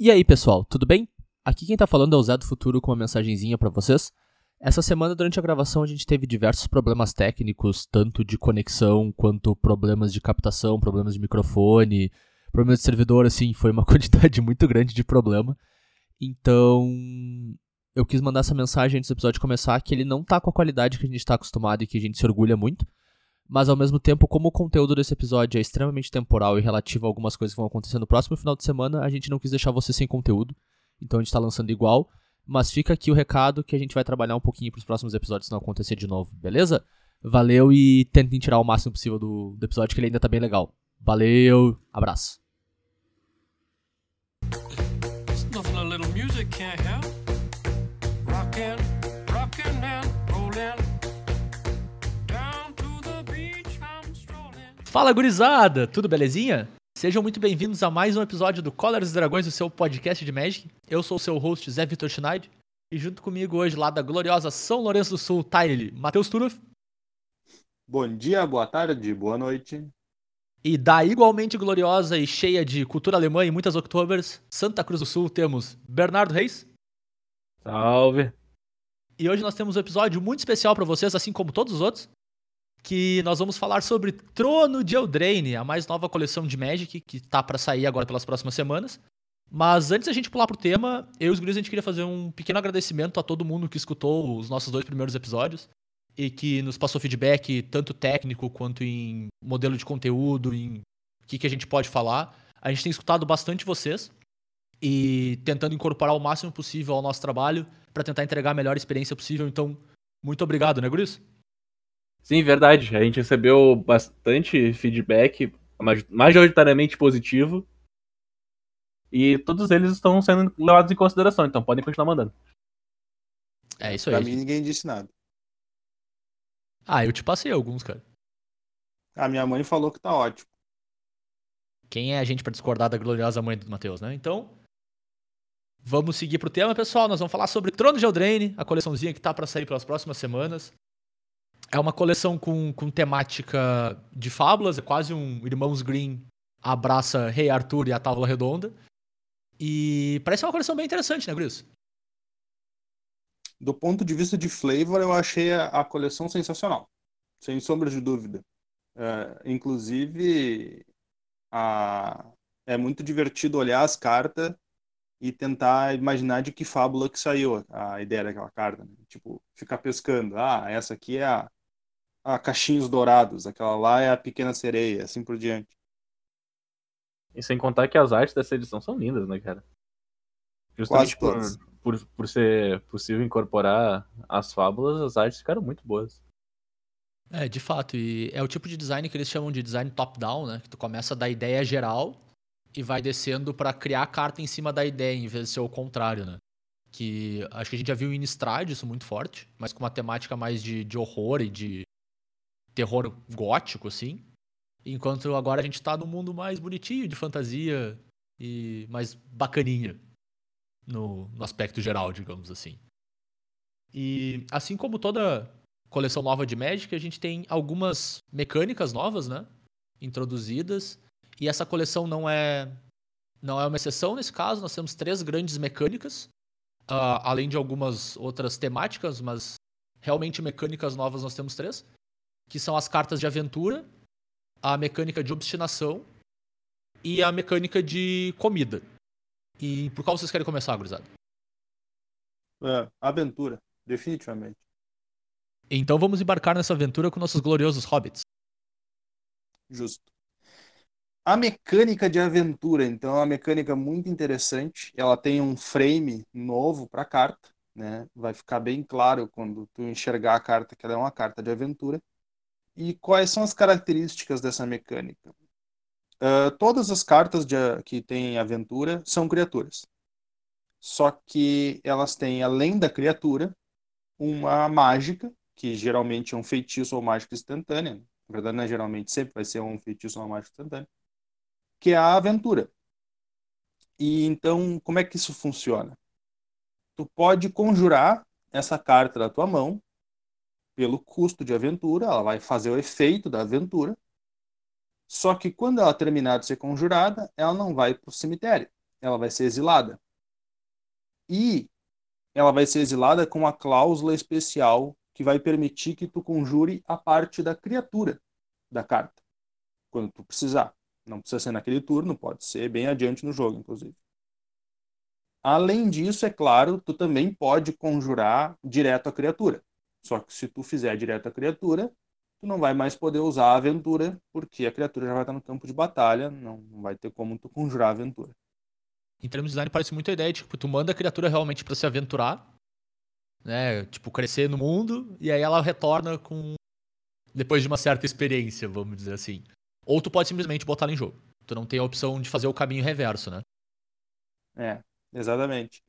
E aí, pessoal, tudo bem? Aqui quem tá falando é o Zé do Futuro com uma mensagenzinha para vocês. Essa semana, durante a gravação, a gente teve diversos problemas técnicos, tanto de conexão quanto problemas de captação, problemas de microfone, problemas de servidor, assim, foi uma quantidade muito grande de problema. Então, eu quis mandar essa mensagem antes do episódio começar, que ele não tá com a qualidade que a gente tá acostumado e que a gente se orgulha muito. Mas ao mesmo tempo, como o conteúdo desse episódio é extremamente temporal e relativo a algumas coisas que vão acontecer no próximo final de semana, a gente não quis deixar você sem conteúdo. Então a gente tá lançando igual. Mas fica aqui o recado que a gente vai trabalhar um pouquinho pros próximos episódios não acontecer de novo, beleza? Valeu e tentem tirar o máximo possível do, do episódio, que ele ainda tá bem legal. Valeu, abraço. Fala gurizada, tudo belezinha? Sejam muito bem-vindos a mais um episódio do Colors Dragões, o seu podcast de Magic. Eu sou o seu host, Zé Vitor Schneid, e junto comigo hoje, lá da gloriosa São Lourenço do Sul, tá ele, Matheus Turuf, Bom dia, boa tarde, boa noite. e da igualmente gloriosa e cheia de cultura alemã e muitas Octobers, Santa Cruz do Sul, temos Bernardo Reis. Salve. E hoje nós temos um episódio muito especial pra vocês, assim como todos os outros, que nós vamos falar sobre Trono de Eldraine, a mais nova coleção de Magic que tá pra sair agora pelas próximas semanas. Mas antes da gente pular pro tema, eu e os guris a gente queria fazer um pequeno agradecimento a todo mundo que escutou os nossos dois primeiros episódios e que nos passou feedback tanto técnico quanto em modelo de conteúdo, em o que, que a gente pode falar. A gente tem escutado bastante vocês e tentando incorporar o máximo possível ao nosso trabalho para tentar entregar a melhor experiência possível. Então, muito obrigado, né, Guris? Sim, verdade. A gente recebeu bastante feedback, maj- majoritariamente positivo. E todos eles estão sendo levados em consideração, então podem continuar mandando. É isso Pra aí. mim ninguém disse nada. Ah, eu te passei alguns, cara. A minha mãe falou que tá ótimo. Quem é a gente pra discordar da gloriosa mãe do Matheus, né? Então, vamos seguir pro tema, pessoal. Nós vamos falar sobre Trono de Eldraine, a coleçãozinha que tá pra sair pelas próximas semanas. É uma coleção com, com temática de fábulas, é quase um Irmãos Green abraça Rei Arthur e a Távola Redonda. E parece uma coleção bem interessante, né, Gris? Do ponto de vista de flavor, eu achei a, a coleção sensacional. Sem sombra de dúvida. É, inclusive, a- é muito divertido olhar as cartas e tentar imaginar de que fábula que saiu a ideia daquela carta. né? Tipo, ficar pescando. Ah, essa aqui é a, a Caixinhos Dourados, aquela lá é a Pequena Sereia, assim por diante. E sem contar que as artes dessa edição são lindas, né, cara? Quase Justamente por, por, por ser possível incorporar as fábulas, as artes ficaram muito boas. É, de fato. E é o tipo de design que eles chamam de design top-down, né? Que tu começa da ideia geral e vai descendo pra criar a carta em cima da ideia, em vez de ser o contrário, né? Que acho que a gente já viu em Innistrad isso muito forte, mas com uma temática mais de, de horror e de terror gótico, assim. Enquanto agora a gente tá num mundo mais bonitinho, de fantasia e mais bacaninha no, no aspecto geral, digamos assim. E assim como toda coleção nova de Magic, a gente tem algumas mecânicas novas, né? Introduzidas. E essa coleção não é não é uma exceção nesse caso. Nós temos três grandes mecânicas, ah, além de algumas outras temáticas, mas realmente mecânicas novas nós temos três, que são as cartas de aventura, a mecânica de obstinação e a mecânica de comida. E por qual vocês querem começar, gurizada? É, aventura, definitivamente. Então vamos embarcar nessa aventura com nossos gloriosos hobbits. Justo. A mecânica de aventura, então, é uma mecânica muito interessante. Ela tem um frame novo para a carta, né? Vai ficar bem claro quando tu enxergar a carta que ela é uma carta de aventura. E quais são as características dessa mecânica? Ah, todas as cartas de que têm aventura são criaturas. Só que elas têm, além da criatura, uma mágica, que geralmente é um feitiço ou mágica instantânea. Na verdade, não é geralmente, sempre vai ser um feitiço ou uma mágica instantânea. Que é a aventura. E então, como é que isso funciona? Tu pode conjurar essa carta da tua mão pelo custo de aventura, ela vai fazer o efeito da aventura. Só que quando ela terminar de ser conjurada, ela não vai para o cemitério. ela vai ser exilada. E ela vai ser exilada com a cláusula especial que vai permitir que tu conjure a parte da criatura da carta, quando tu precisar. Não precisa ser naquele turno, pode ser bem adiante no jogo, inclusive. Além disso, é claro, tu também pode conjurar direto a criatura. Só que se tu fizer direto a criatura, tu não vai mais poder usar a aventura, porque a criatura já vai estar no campo de batalha, não, não vai ter como tu conjurar a aventura. Em termos de design, parece muito a ideia de, tipo, tu manda a criatura realmente pra se aventurar, né? Tipo, crescer no mundo, e aí ela retorna com. Depois de uma certa experiência, vamos dizer assim. Ou tu pode simplesmente botar ela em jogo. Tu não tem a opção de fazer o caminho reverso, né? É, exatamente.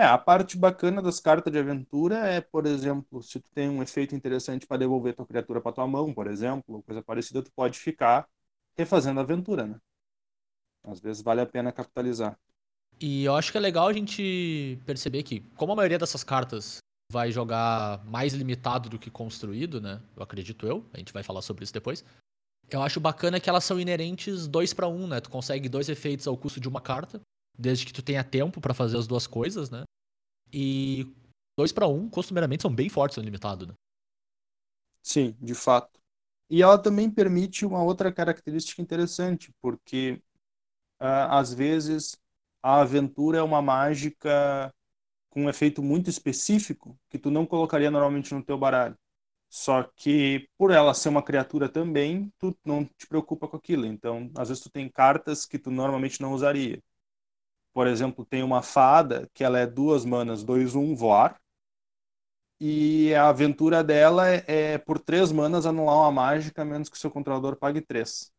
É, a parte bacana das cartas de aventura é, por exemplo, se tu tem um efeito interessante para devolver tua criatura para tua mão, por exemplo, coisa parecida, tu pode ficar refazendo a aventura, né? Às vezes vale a pena capitalizar. E eu acho que é legal a gente perceber que, como a maioria dessas cartas vai jogar mais limitado do que construído, né? Eu acredito eu, a gente vai falar sobre isso depois. Eu acho bacana que elas são inerentes dois para um, né? Tu consegue dois efeitos ao custo de uma carta, desde que tu tenha tempo para fazer as duas coisas, né? E dois para um, costumeiramente, são bem fortes no limitado, né? Sim, de fato. E ela também permite uma outra característica interessante, porque ah, às vezes a aventura é uma mágica com um efeito muito específico que tu não colocaria normalmente no teu baralho. Só que por ela ser uma criatura também, tu não te preocupa com aquilo. Então, às vezes tu tem cartas que tu normalmente não usaria. Por exemplo, tem uma fada que ela é duas manas, dois um voar. E a aventura dela é, é por três manas anular uma mágica, menos que o seu controlador pague três.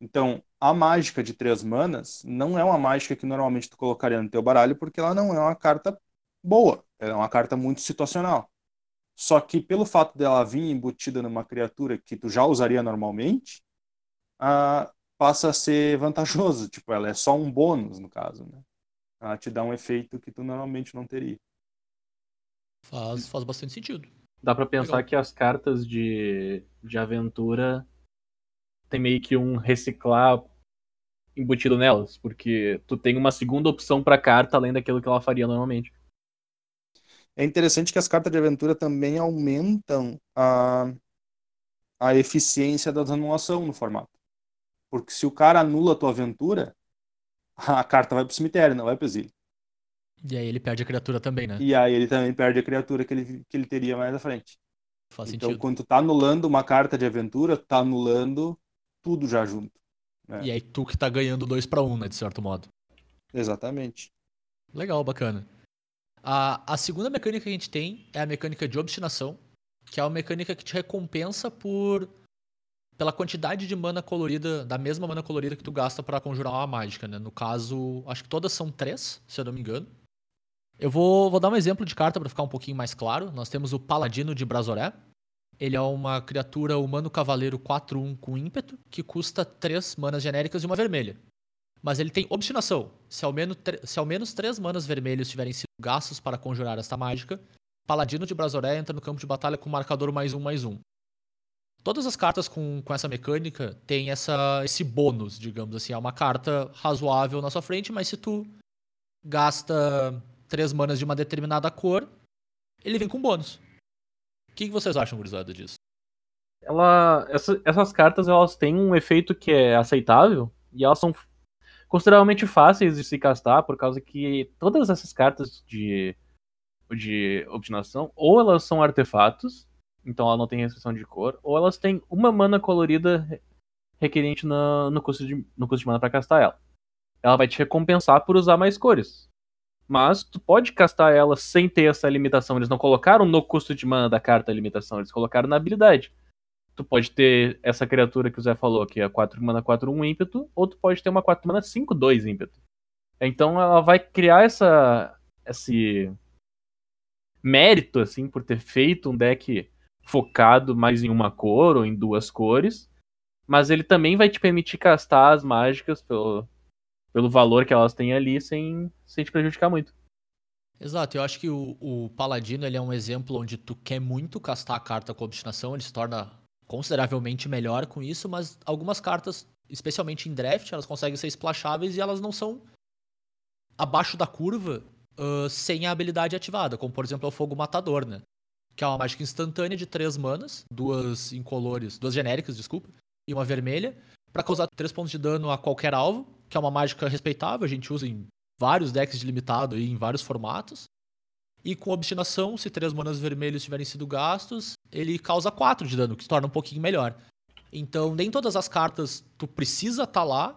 Então, a mágica de três manas não é uma mágica que normalmente tu colocaria no teu baralho, porque ela não é uma carta boa. Ela é uma carta muito situacional. Só que pelo fato dela vir embutida numa criatura que tu já usaria normalmente, ah, passa a ser vantajoso. Tipo, ela é só um bônus, no caso, né? Ela te dá um efeito que tu normalmente não teria. Faz, faz bastante sentido. Dá pra pensar Legal. que as cartas de, de aventura tem meio que um reciclar embutido nelas, porque tu tem uma segunda opção pra carta além daquilo que ela faria normalmente. É interessante que as cartas de aventura também aumentam a, a eficiência da anulação no formato. Porque se o cara anula a tua aventura, a carta vai pro cemitério, não vai pro exílio. E aí ele perde a criatura também, né? E aí ele também perde a criatura que ele, que ele teria mais à frente. Faz então, sentido. quando tu tá anulando uma carta de aventura, tu tá anulando tudo já junto. né? E aí tu que tá ganhando dois para um, né? De certo modo. Exatamente. Legal, bacana. A, a segunda mecânica que a gente tem é a mecânica de obstinação, que é uma mecânica que te recompensa por pela quantidade de mana colorida, da mesma mana colorida que tu gasta pra conjurar uma mágica, né? No caso, acho que todas são três, se eu não me engano. Eu vou, vou dar um exemplo de carta pra ficar um pouquinho mais claro. Nós temos o Paladino de Brazoré. Ele é uma criatura humano-cavaleiro 4-1 com ímpeto, que custa 3 manas genéricas e uma vermelha. Mas ele tem obstinação. Se ao, menos, se ao menos 3 manas vermelhos tiverem sido gastos para conjurar esta mágica, Paladino de Brazoré entra no campo de batalha com marcador mais um, mais um. Todas as cartas com, com essa mecânica têm essa, esse bônus, digamos assim. É uma carta razoável na sua frente, mas se tu gasta 3 manas de uma determinada cor, ele vem com bônus. O que, que vocês acham, gurizada, disso? Ela, essa- essas cartas elas têm um efeito que é aceitável e elas são consideravelmente fáceis de se castar por causa que todas essas cartas de, de obstinação ou elas são artefatos, então ela não tem restrição de cor, ou elas têm uma mana colorida re- requerente na- no, custo de, no custo de mana para castar ela. Ela vai te recompensar por usar mais cores. Mas tu pode castar ela sem ter essa limitação. Eles não colocaram no custo de mana da carta a limitação, eles colocaram na habilidade. Tu pode ter essa criatura que o Zé falou, que é 4 mana 4 1 ímpeto, ou tu pode ter uma 4 mana 5 2 ímpeto. Então ela vai criar essa esse mérito assim por ter feito um deck focado mais em uma cor ou em duas cores, mas ele também vai te permitir castar as mágicas pelo, pelo valor que elas têm ali sem, sem te prejudicar muito. Exato, eu acho que o, o Paladino ele é um exemplo onde tu quer muito castar a carta com obstinação, ele se torna consideravelmente melhor com isso, mas algumas cartas, especialmente em draft, elas conseguem ser splasháveis e elas não são abaixo da curva ah, sem a habilidade ativada, como por exemplo é o Fogo Matador, né? Que é uma mágica instantânea de três manas, duas incolores, duas genéricas, desculpa, e uma vermelha, pra causar três pontos de dano a qualquer alvo, que é uma mágica respeitável, a gente usa em vários decks de limitado e em vários formatos. E com obstinação, se três manas vermelhos tiverem sido gastos, ele causa 4 de dano, que se torna um pouquinho melhor. Então, nem todas as cartas tu precisa estar lá,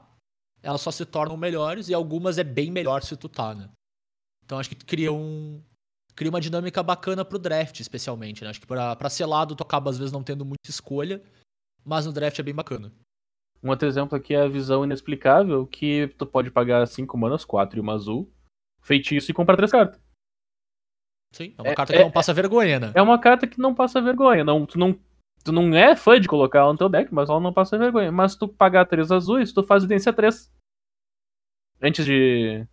elas só se tornam melhores, e algumas é bem melhor se tu tá, né? Então acho que cria um. Cria uma dinâmica bacana pro draft, especialmente, né? Acho que pra, pra selado tu acaba às vezes não tendo muita escolha, mas no draft é bem bacana. Um outro exemplo aqui é a visão inexplicável, que tu pode pagar 5 manas, 4 e uma azul, feitiço e comprar três cartas. Sim, é uma É- carta que é- não passa vergonha, né? É uma carta que não passa vergonha. Não, tu, não, tu não é fã de colocar ela no teu deck, mas ela não passa vergonha. Mas tu pagar três azuis, tu faz evidência 3. Antes de,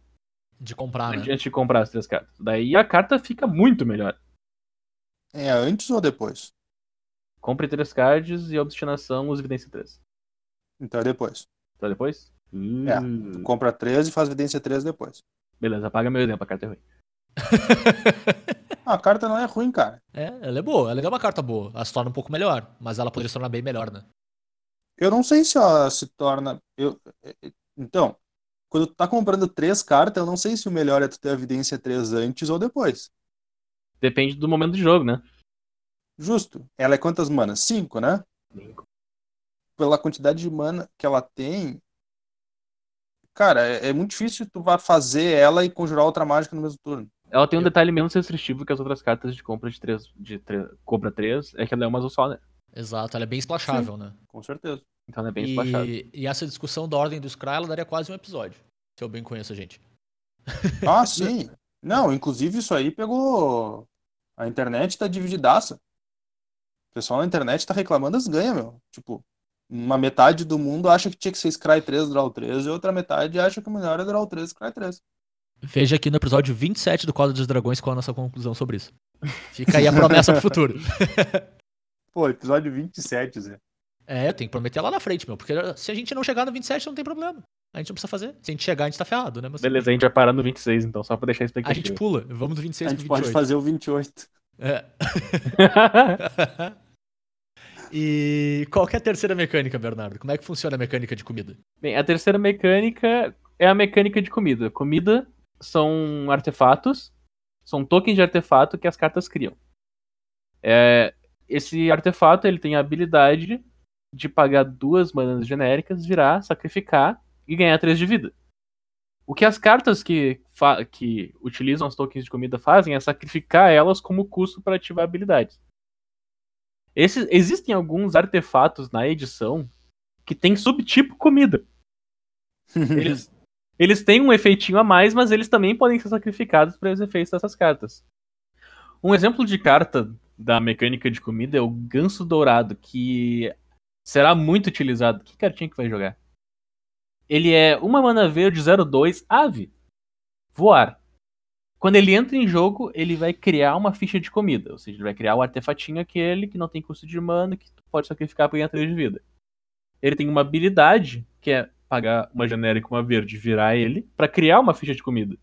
De comprar, né? antes de comprar as três cartas. Daí a carta fica muito melhor. É antes ou depois? Compre três cards e obstinação, use evidência 3. Então é depois. Tá depois? É, Uh, Tu compra 13 e faz evidência 3 depois. Beleza, apaga meu exemplo, a carta é ruim. Ah, a carta não é ruim, cara. É, ela é boa, ela é uma carta boa. Ela se torna um pouco melhor, mas ela poderia se tornar bem melhor, né? Eu não sei se ela se torna. Eu... Então, quando tu tá comprando três cartas, eu não sei se o melhor é tu ter a evidência 3 antes ou depois. Depende do momento de jogo, né? Justo. Ela é quantas manas? 5, né? Pela quantidade de mana que ela tem. Cara, é, é muito difícil tu vai fazer ela e conjurar outra mágica no mesmo turno. Ela tem um detalhe menos restritivo que as outras cartas de compra de 3. De três- compra 3, é que ela é uma azul só, né? Exato, ela é bem splashável, né? Com certeza. Então é bem. E, e essa discussão da ordem do Scry, ela daria quase um episódio. Se eu bem conheço a gente. Ah, sim. Não, inclusive isso aí pegou. A internet tá divididaça. O pessoal na internet tá reclamando as ganhas, meu. Tipo, uma metade do mundo acha que tinha que ser Scry 3, Draw 3, e outra metade acha que o melhor é Draw 3, Scry 3. Veja aqui no episódio 27 do Código dos Dragões qual é a nossa conclusão sobre isso. Fica aí a promessa pro futuro. Pô, episódio 27, Zé. É, eu tenho que prometer lá na frente, meu. Porque se a gente não chegar no 27, não tem problema. A gente não precisa fazer. Se a gente chegar, a gente tá ferrado, né? Mas Beleza, a gente vai parar no 26, então, só pra deixar a a expectativa. gente pula. Vamos do A 26 gente pro pode 28. fazer o 28. É. e qual que é a terceira mecânica, Bernardo? Como é que funciona a mecânica de comida? Bem, a terceira mecânica é a mecânica de comida. Comida são artefatos, são tokens de artefato que as cartas criam. É, esse artefato ele tem a habilidade de pagar duas manas genéricas, virar, sacrificar e ganhar três de vida. O que as cartas que, que utilizam os tokens de comida fazem é sacrificar elas como custo para ativar habilidades. Esses, existem alguns artefatos na edição que tem subtipo comida. Eles, eles têm um efeitinho a mais, mas eles também podem ser sacrificados para os efeitos dessas cartas. Um exemplo de carta da mecânica de comida é o Ganso Dourado, que será muito utilizado. Que cartinha que vai jogar? Ele é uma mana verde 02 ave. Voar. Quando ele entra em jogo, ele vai criar uma ficha de comida. Ou seja, ele vai criar o artefatinho aquele que não tem custo de mana, que tu pode sacrificar para ganhar 3 de vida. Ele tem uma habilidade, que é pagar uma genérica uma verde virar ele, para criar uma ficha de comida.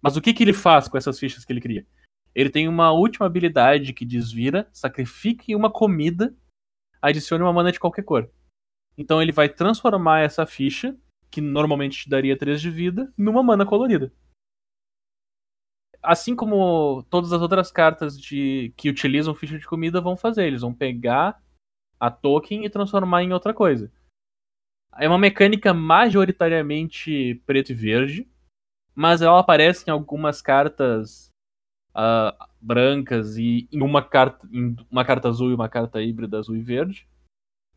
Mas o que, que ele faz com essas fichas que ele cria? Ele tem uma última habilidade que desvira, sacrifique uma comida, adicione uma mana de qualquer cor. Então ele vai transformar essa ficha, que normalmente te daria 3 de vida, numa mana colorida. Assim como todas as outras cartas de que utilizam ficha de comida vão fazer, eles vão pegar a token e transformar em outra coisa. É uma mecânica majoritariamente preto e verde, mas ela aparece em algumas cartas ah, brancas e em uma carta, uma carta azul e uma carta híbrida azul e verde.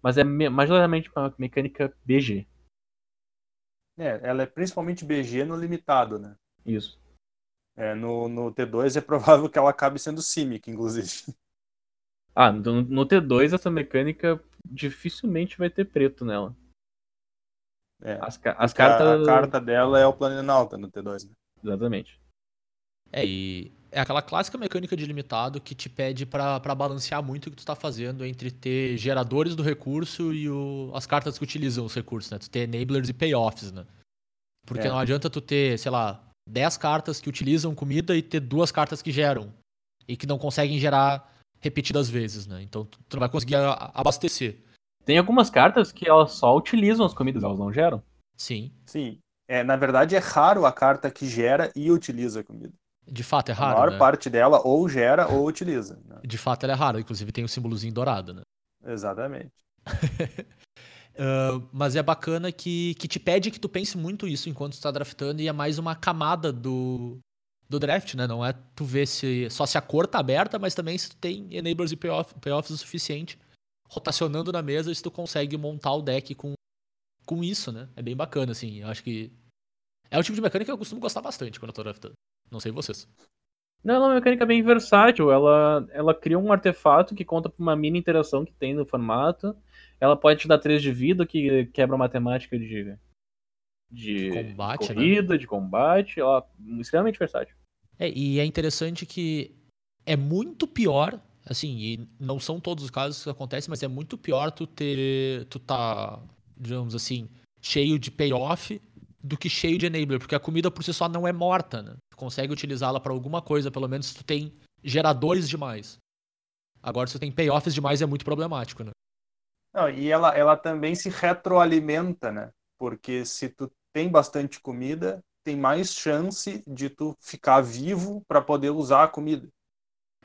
Mas é me- majoritariamente uma mecânica BG. É, ela é principalmente BG no limitado, né? Isso. É, no, no T2 é provável que ela acabe sendo Simic, inclusive. Ah, no, no T2 essa mecânica dificilmente vai ter preto nela. É, As, as porque a- cartas. A, carta dela é o Planalta no T2, né? Exatamente. É, e é aquela clássica mecânica de limitado que te pede pra pra balancear muito o que tu tá fazendo entre ter geradores do recurso e o- as cartas que utilizam os recursos, né? Tu ter enablers e payoffs, né? Porque É. não adianta tu ter, sei lá, 10 cartas que utilizam comida e ter duas cartas que geram. E que não conseguem gerar repetidas vezes, né? Então tu tu não vai conseguir a- abastecer. Tem algumas cartas que elas só utilizam as comidas, elas não geram. Sim. Sim. É, na verdade, é raro a carta que gera e utiliza a comida. De fato é a raro. maior né? parte dela ou gera ou utiliza. né? De fato ela é rara. Inclusive tem o símbolozinho dourado, né? Exatamente. Ah, mas é bacana que, que te pede que tu pense muito isso enquanto tu tá draftando e é mais uma camada do, do draft, né? Não é tu ver se só se a cor tá aberta, mas também se tu tem enablers e payoff, payoffs o suficiente rotacionando na mesa se tu consegue montar o deck com, com isso, né? É bem bacana, assim. Eu acho que é o tipo de mecânica que eu costumo gostar bastante quando eu tô draftando. Não sei vocês. Não, ela é uma mecânica bem versátil. Ela, ela cria um artefato que conta pra uma mini interação que tem no formato. Ela pode te dar 3 de vida, que quebra a matemática de, de, De combate, de corrida, de combate. Ela é extremamente versátil. É, e é interessante que é muito pior, assim, e não são todos os casos que acontece, mas é muito pior tu ter, tu tá, digamos assim, cheio de payoff do que cheio de enabler, porque a comida por si só não é morta, né? Tu consegue utilizá-la pra alguma coisa, pelo menos se tu tem geradores demais. Agora, se tu tem payoffs demais, é muito problemático, né? Não, e ela, ela também se retroalimenta, né? Porque se tu tem bastante comida, tem mais chance de tu ficar vivo para poder usar a comida.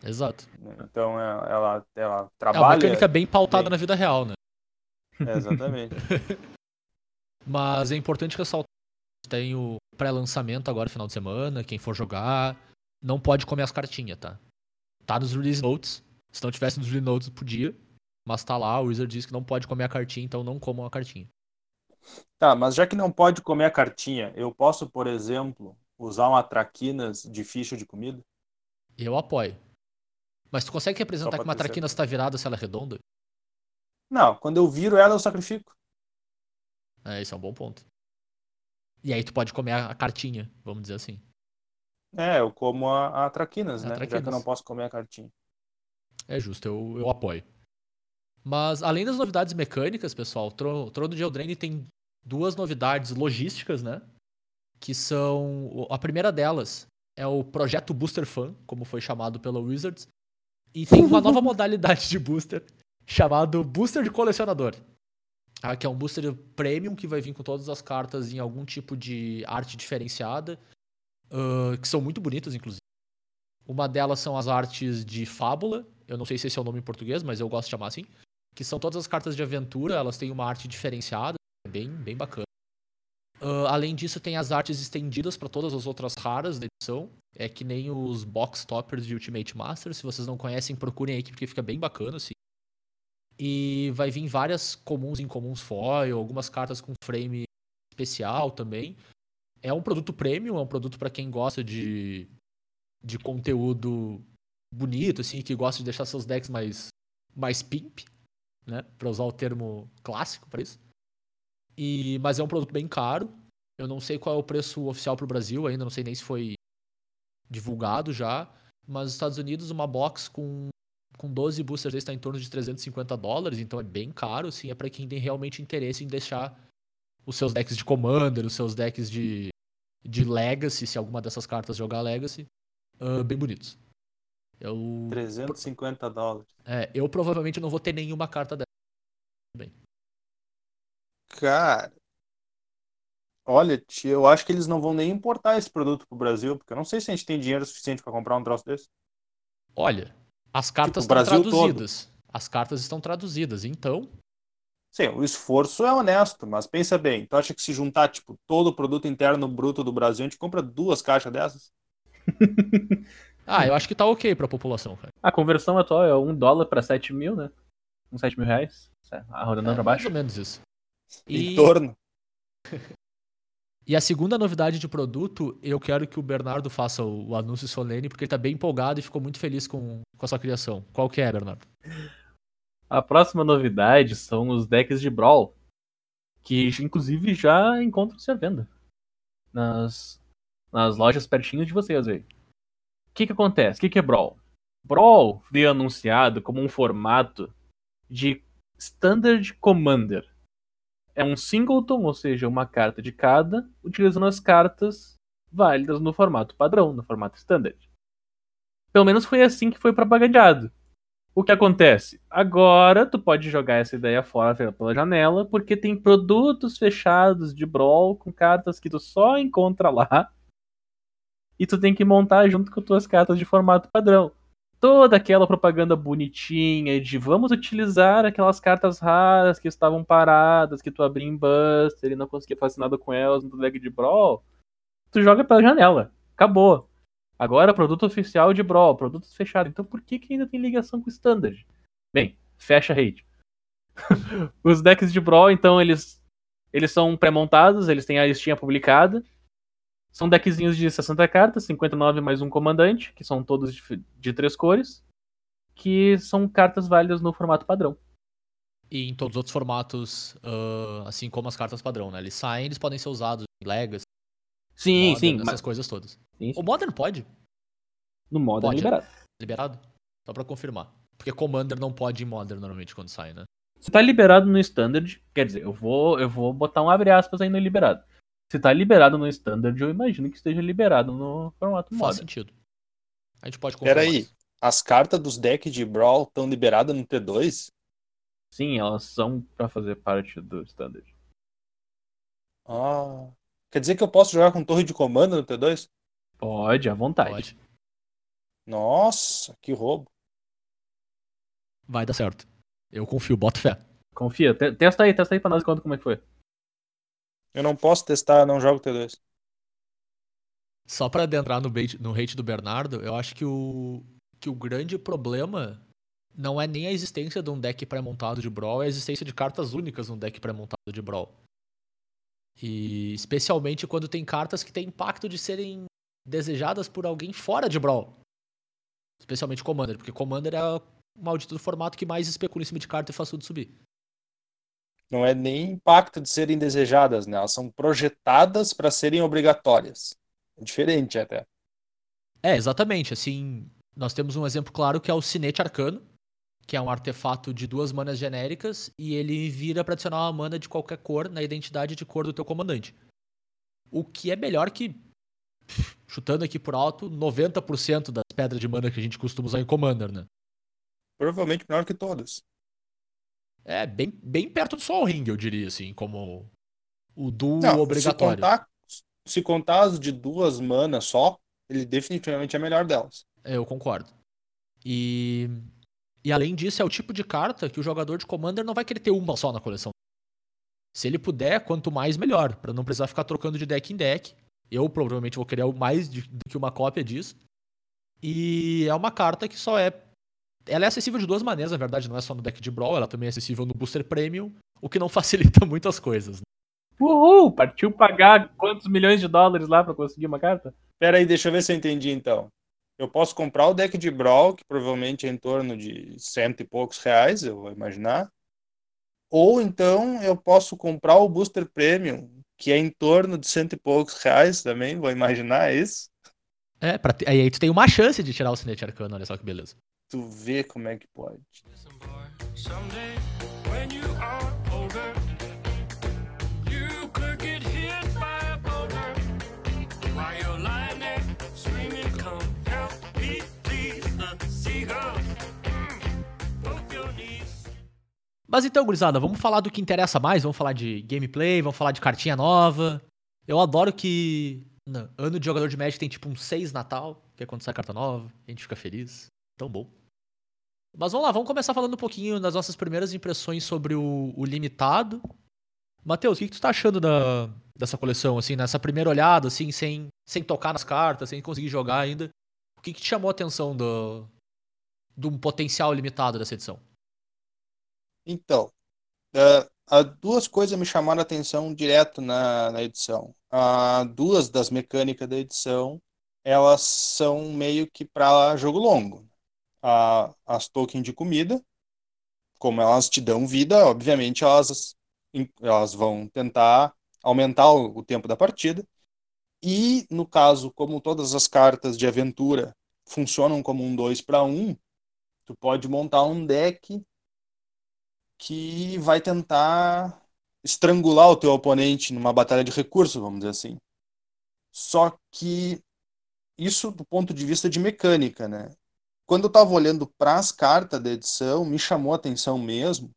Exato. Então é- ela, ela É uma trabalha. mecânica bem pautada bem. na vida real, né? É, exatamente. Mas é importante ressaltar tem o pré-lançamento agora, final de semana. Quem for jogar, não pode comer as cartinhas, tá? Tá nos release notes. Se não tivesse nos release notes, podia. Mas tá lá, o Wizard diz que não pode comer a cartinha, então não comam a cartinha. Tá, mas já que não pode comer a cartinha, eu posso, por exemplo, usar uma traquinas de ficha de comida? Eu apoio. Mas tu consegue representar que uma pra ter traquina está virada se ela é redonda? Não, quando eu viro ela, eu sacrifico. É, esse é um bom ponto. E aí tu pode comer a cartinha, vamos dizer assim. É, eu como a, a traquinas, A né? Já que eu traquinas. não posso comer a cartinha. É justo, eu, eu apoio. Mas além das novidades mecânicas, pessoal, o Tro- o Trono de Eldraine tem duas novidades logísticas, né? Que são. A primeira delas é o projeto Booster Fan, como foi chamado pela Wizards. E tem uma nova modalidade de booster chamado Booster de Colecionador. Ah, que é um booster premium que vai vir com todas as cartas em algum tipo de arte diferenciada, ah, que são muito bonitas, inclusive. Uma delas são as artes de Fábula, eu não sei se esse é o nome em português, mas eu gosto de chamar assim, que são todas as cartas de aventura, elas têm uma arte diferenciada, bem, bem bacana. Ah, além disso, tem as artes estendidas para todas as outras raras da edição. É que nem os box toppers de Ultimate Master. Se vocês não conhecem, procurem aí porque fica bem bacana, assim. E vai vir várias comuns e incomuns foil, algumas cartas com frame especial também. É um produto premium, é um produto para quem gosta de, de conteúdo bonito, assim, que gosta de deixar seus decks mais, mais pimp, né? Pra usar o termo clássico para isso. E, mas é um produto bem caro. Eu não sei qual é o preço oficial pro Brasil ainda, não sei nem se foi divulgado já. Mas nos Estados Unidos, uma box com, com 12 boosters está em torno de 350 dólares, então é bem caro, assim, é para quem tem realmente interesse em deixar os seus decks de Commander, os seus decks de, de Legacy, se alguma dessas cartas jogar Legacy, ah, bem bonitos. Eu, 350 dólares. é, eu provavelmente não vou ter nenhuma carta dessa. Cara. Olha, tia, eu acho que eles não vão nem importar esse produto pro Brasil, porque eu não sei se a gente tem dinheiro suficiente para comprar um troço desse. Olha, as cartas Tipo, estão Brasil todo. traduzidas. As cartas estão traduzidas, então. Sim, o esforço é honesto, mas pensa bem, tu acha que se juntar, tipo, todo o produto interno bruto do Brasil, a gente compra duas caixas dessas? Ah, eu acho que tá ok pra população, cara. A conversão atual é 1 dólar pra 7 mil, né? Uns 7 mil reais. Arrodando É, pra mais baixo. ou menos isso. Em E, torno. e a segunda novidade de produto, eu quero que o Bernardo faça o, o anúncio solene, porque ele tá bem empolgado e ficou muito feliz com, com a sua criação. Qual que é, Bernardo? A próxima novidade são os decks de Brawl, que inclusive já encontram-se à venda nas, nas lojas pertinho de vocês aí. O que que acontece? O que que é Brawl? Brawl veio anunciado como um formato de Standard Commander. É um singleton, ou seja, uma carta de cada, utilizando as cartas válidas no formato padrão, no formato standard. Pelo menos foi assim que foi propagandeado. O que acontece? Agora tu pode jogar essa ideia fora pela janela, porque tem produtos fechados de Brawl com cartas que tu só encontra lá. E tu tem que montar junto com tuas cartas de formato padrão. Toda aquela propaganda bonitinha de vamos utilizar aquelas cartas raras que estavam paradas, que tu abria em Buster e não conseguia fazer nada com elas no deck de Brawl. Tu joga pela janela. Acabou. Agora, produto oficial de Brawl, produtos fechados. Então, por que, que ainda tem ligação com o Standard? Bem, fecha rate. Os decks de Brawl, então, eles, eles são pré-montados, eles têm a listinha publicada. São deckzinhos de 60 cartas, 59 mais um comandante, que são todos de, de três cores, que são cartas válidas no formato padrão. E em todos os outros formatos, uh, assim como as cartas padrão, né? Eles saem, eles podem ser usados em Legacy, Sim, Modern, sim. essas Mas, coisas todas. sim, O sim. Modern pode, No modo é Pode. liberado. liberado? Só pra confirmar. Porque Commander não pode em Modern normalmente quando sai, né? Se tá liberado no standard, quer dizer, eu vou, eu vou botar um abre aspas aí no liberado. Se tá liberado no standard, eu imagino que esteja liberado no formato Faz modern. sentido. A gente pode confirmar. Peraí, isso. as cartas dos decks de Brawl estão liberadas no T2? Sim, elas são pra fazer parte do standard. Ah. Quer dizer que eu posso jogar com torre de comando no T2? Pode, à vontade. Pode. Nossa, que roubo. Vai dar certo. Eu confio, boto fé. Confia, te- testa aí, testa aí pra nós e conta como é que foi. Eu não posso testar, não jogo T2. Só pra adentrar no, bait, no hate do Bernardo, eu acho que o, que o grande problema não é nem a existência de um deck pré-montado de Brawl, é a existência de cartas únicas num deck pré-montado de Brawl. E especialmente quando tem cartas que têm impacto de serem desejadas por alguém fora de Brawl. Especialmente Commander, porque Commander é o maldito do formato que mais especula em cima de carta e faz tudo subir. Não é nem impacto de serem desejadas, né? Elas são projetadas para serem obrigatórias. É diferente até. É, exatamente. Assim, nós temos um exemplo claro que é o Cinete Arcano, que é um artefato de duas manas genéricas e ele vira para adicionar uma mana de qualquer cor na identidade de cor do teu comandante. O que é melhor que, chutando aqui por alto, 90% das pedras de mana que a gente costuma usar em Commander, né? Provavelmente melhor que todas. É bem, bem perto do Sol Ring, eu diria, assim, como o duo Não, se obrigatório. contar, se contar as de duas manas só, ele definitivamente é melhor delas. Eu concordo. E, e além disso, é o tipo de carta que o jogador de Commander não vai querer ter uma só na coleção. Se ele puder, quanto mais melhor, Pra não precisar ficar trocando de deck em deck. Eu provavelmente vou querer mais do que uma cópia disso. E é uma carta que só é. Ela é acessível de duas maneiras, na verdade, não é só no deck de Brawl, ela também é acessível no Booster Premium, o que não facilita muitas coisas. né? Uhul! Partiu pagar quantos milhões de dólares lá pra conseguir uma carta? Pera aí, deixa eu ver se eu entendi então. Eu posso comprar o deck de Brawl, que provavelmente é em torno de cento e poucos reais, eu vou imaginar. Ou então eu posso comprar o Booster Premium, que é em torno de cento e poucos reais também, vou imaginar é isso. É, pra ter- aí tu tem uma chance de tirar o Cinete Arcano, olha só que beleza. Tu vê como é que pode. Mm, knees. Mas então, gurizada, vamos falar do que interessa mais, vamos falar de gameplay, vamos falar de cartinha nova. Eu adoro que no ano de jogador de Magic tem tipo um 6 Natal, que é quando sai carta nova, a gente fica feliz. Tão bom. Mas vamos lá, vamos começar falando um pouquinho das nossas primeiras impressões sobre o, o limitado. Matheus, o que, que tu tá achando da, dessa coleção, assim, nessa primeira olhada, assim, sem, sem tocar nas cartas, sem conseguir jogar ainda? O que, que te chamou a atenção do, um potencial limitado dessa edição? Então, eh, há duas coisas me chamaram a atenção direto na, na edição. Ah, duas das mecânicas da edição, elas são meio que para jogo longo. Ah, as tokens de comida, como elas te dão vida, obviamente elas, elas vão tentar aumentar o, o tempo da partida. E, no caso, como todas as cartas de aventura funcionam como um 2 para 1, tu pode montar um deck que vai tentar estrangular o teu oponente numa batalha de recursos, vamos dizer assim. Só que isso do ponto de vista de mecânica, né? Quando eu estava olhando para as cartas da edição, me chamou a atenção mesmo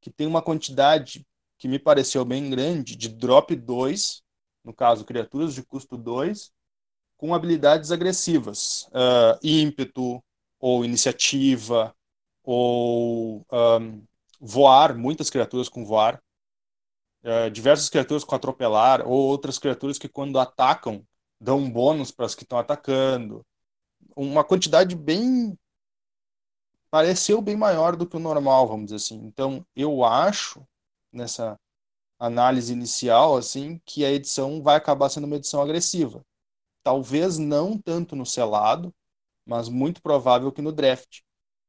que tem uma quantidade que me pareceu bem grande de drop 2, no caso, criaturas de custo 2, com habilidades agressivas, uh, ímpeto, ou iniciativa, ou um, voar, muitas criaturas com voar, uh, diversas criaturas com atropelar, ou outras criaturas que quando atacam dão um bônus para as que estão atacando. Uma quantidade bem pareceu bem maior do que o normal, vamos dizer assim. Então, eu acho nessa análise inicial assim que a edição vai acabar sendo uma edição agressiva. Talvez não tanto no selado, mas muito provável que no draft.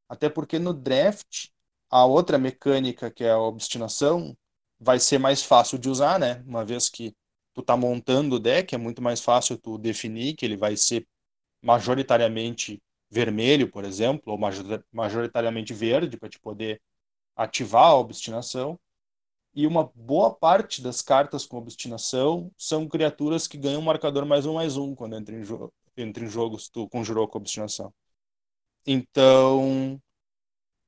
Até porque no draft a outra mecânica que é a obstinação vai ser mais fácil de usar, né? Uma vez que tu tá montando o deck, é muito mais fácil tu definir que ele vai ser majoritariamente vermelho, por exemplo, ou majoritariamente verde para te poder ativar a obstinação. E uma boa parte das cartas com obstinação são criaturas que ganham um marcador mais um mais um quando entra em, jo entra em jogos tu conjurou com obstinação. Então,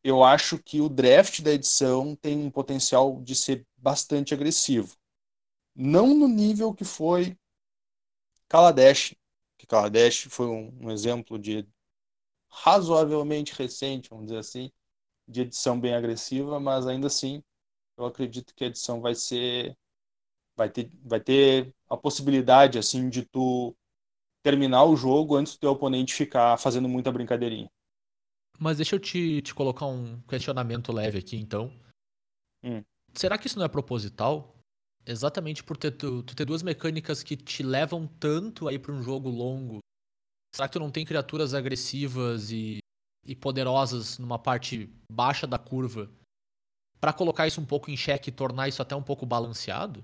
eu acho que o draft da edição tem um potencial de ser bastante agressivo. Não no nível que foi Kaladesh, Kaladesh foi um, um exemplo de razoavelmente recente, vamos dizer assim, de edição bem agressiva, mas ainda assim eu acredito que a edição vai ser vai ter vai ter a possibilidade assim de tu terminar o jogo antes do teu oponente ficar fazendo muita brincadeirinha. Mas deixa eu te, te colocar um questionamento leve aqui, então. Hum. Será que isso não é proposital? Exatamente por ter, tu, tu ter duas mecânicas que te levam tanto aí para um jogo longo. Será que tu não tem criaturas agressivas e, e poderosas numa parte baixa da curva para colocar isso um pouco em xeque e tornar isso até um pouco balanceado?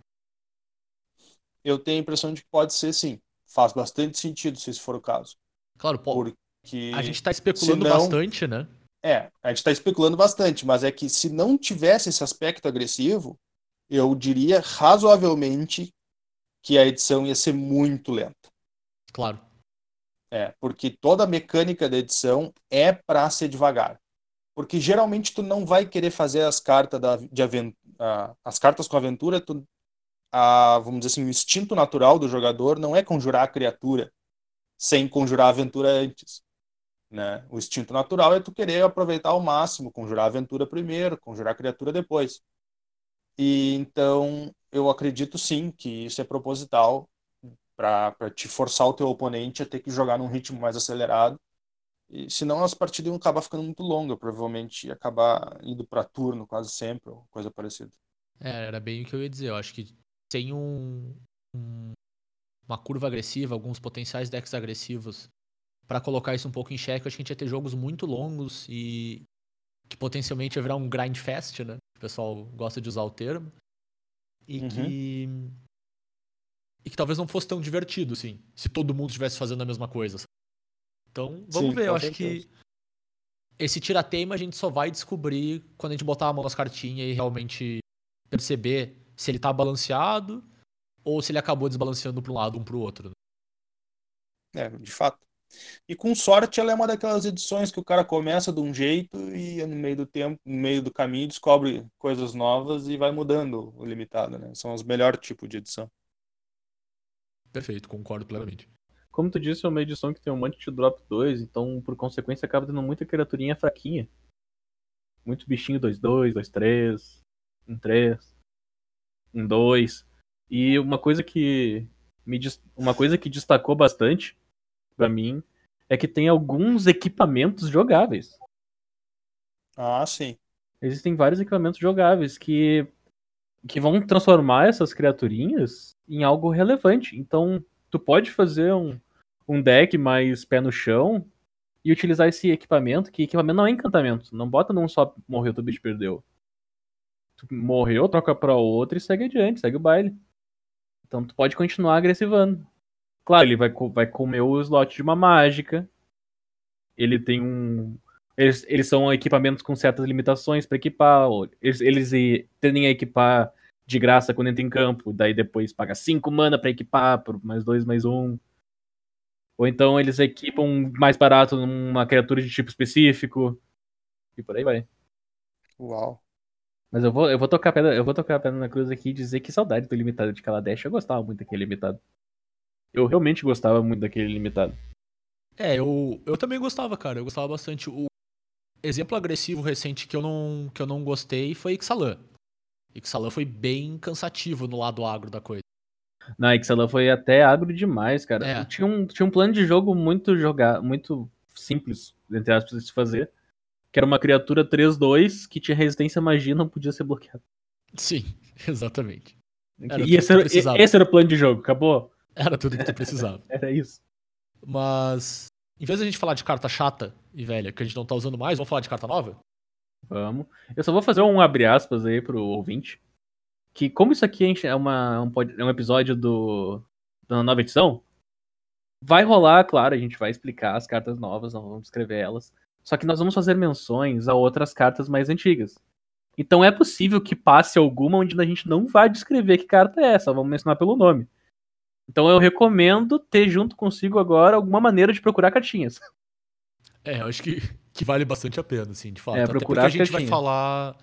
Eu tenho a impressão de que pode ser sim. Faz bastante sentido se isso for o caso. Claro, pô, Porque a gente tá especulando senão- bastante, né? É, a gente está especulando bastante, mas é que se não tivesse esse aspecto agressivo, eu diria razoavelmente que a edição ia ser muito lenta. Claro. É, porque toda a mecânica da edição é para ser devagar. Porque geralmente tu não vai querer fazer as cartas da, de aven- ah, as cartas com aventura, tu, a, vamos dizer assim, o instinto natural do jogador não é conjurar a criatura sem conjurar a aventura antes. Né? O instinto natural é tu querer aproveitar ao máximo, conjurar a aventura primeiro, conjurar a criatura depois. E então eu acredito sim que isso é proposital para te forçar o teu oponente a ter que jogar num ritmo mais acelerado. E senão as partidas iam acabar ficando muito longas, provavelmente ia acabar indo para turno quase sempre, ou coisa parecida. É, era bem o que eu ia dizer. Eu acho que sem um, um- uma curva agressiva, alguns potenciais decks agressivos, pra colocar isso um pouco em xeque, eu acho que a gente ia ter jogos muito longos e que potencialmente ia virar um grind fest, né? O pessoal gosta de usar o termo. E Uhum. que. E que talvez não fosse tão divertido, assim, se todo mundo estivesse fazendo a mesma coisa. sabe? Então, vamos Sim, ver. Eu acho certeza. que esse tira-teima a gente só vai descobrir quando a gente botar a mão nas cartinhas e realmente perceber se ele tá balanceado ou se ele acabou desbalanceando pra um lado, um pro outro. É, de fato. E com sorte, ela é uma daquelas edições que o cara começa de um jeito e no meio do tempo, no meio do caminho, descobre coisas novas e vai mudando o limitado, né? São os melhores tipos de edição. Perfeito, concordo plenamente. Como tu disse, é uma edição que tem um monte de drop 2, então por consequência acaba tendo muita criaturinha fraquinha. Muito bichinho 2-2, 2-3, 1-3, 1-2. E uma coisa que me uma coisa que destacou bastante pra mim é que tem alguns equipamentos jogáveis. Ah, sim. Existem vários equipamentos jogáveis que que vão transformar essas criaturinhas em algo relevante. Então, tu pode fazer um, um deck mais pé no chão e utilizar esse equipamento, que equipamento não é encantamento. Não bota num só morreu, teu bicho perdeu. Tu morreu, troca pra outro e segue adiante, segue o baile. Então tu pode continuar agressivando. Claro, ele vai, vai comer o slot de uma mágica. Ele tem um. Eles, eles são equipamentos com certas limitações pra equipar. Eles, eles tendem a equipar de graça quando entra em campo, daí depois paga 5 mana pra equipar, por mais dois, mais um. Ou então eles equipam mais barato numa criatura de tipo específico. E por aí vai. Uau. Mas eu vou, eu vou tocar a pedra, eu vou tocar a pedra na cruz aqui e dizer que saudade do limitado de Kaladesh. Eu gostava muito daquele limitado. Eu realmente gostava muito daquele limitado. É, eu, eu também gostava, cara. Eu gostava bastante. O exemplo agressivo recente que eu não, que eu não gostei foi Ixalan. Ixalan foi bem cansativo no lado agro da coisa. Na Ixalan foi até agro demais, cara. É. Tinha, um, tinha um plano de jogo muito jogar, muito simples, entre aspas, de se fazer. Que era uma criatura 3-2 que tinha resistência à magia e não podia ser bloqueada. Sim, exatamente. Era E esse, era, esse era o plano de jogo, acabou? Era tudo que tu precisava. Era isso. Mas, em vez de a gente falar de carta chata e velha, que a gente não tá usando mais, vamos falar de carta nova? Vamos. Eu só vou fazer um abre aspas aí pro ouvinte. Que como isso aqui é uma, um, pod- é um episódio do, da nova edição, vai rolar, claro, a gente vai explicar as cartas novas, não vamos escrever elas. Só que nós vamos fazer menções a outras cartas mais antigas. Então é possível que passe alguma onde a gente não vai descrever que carta é essa, vamos mencionar pelo nome. Então eu recomendo ter junto consigo agora alguma maneira de procurar cartinhas. É, eu acho que, que vale bastante a pena, assim, de fato. É, Até procurar porque a gente vai falar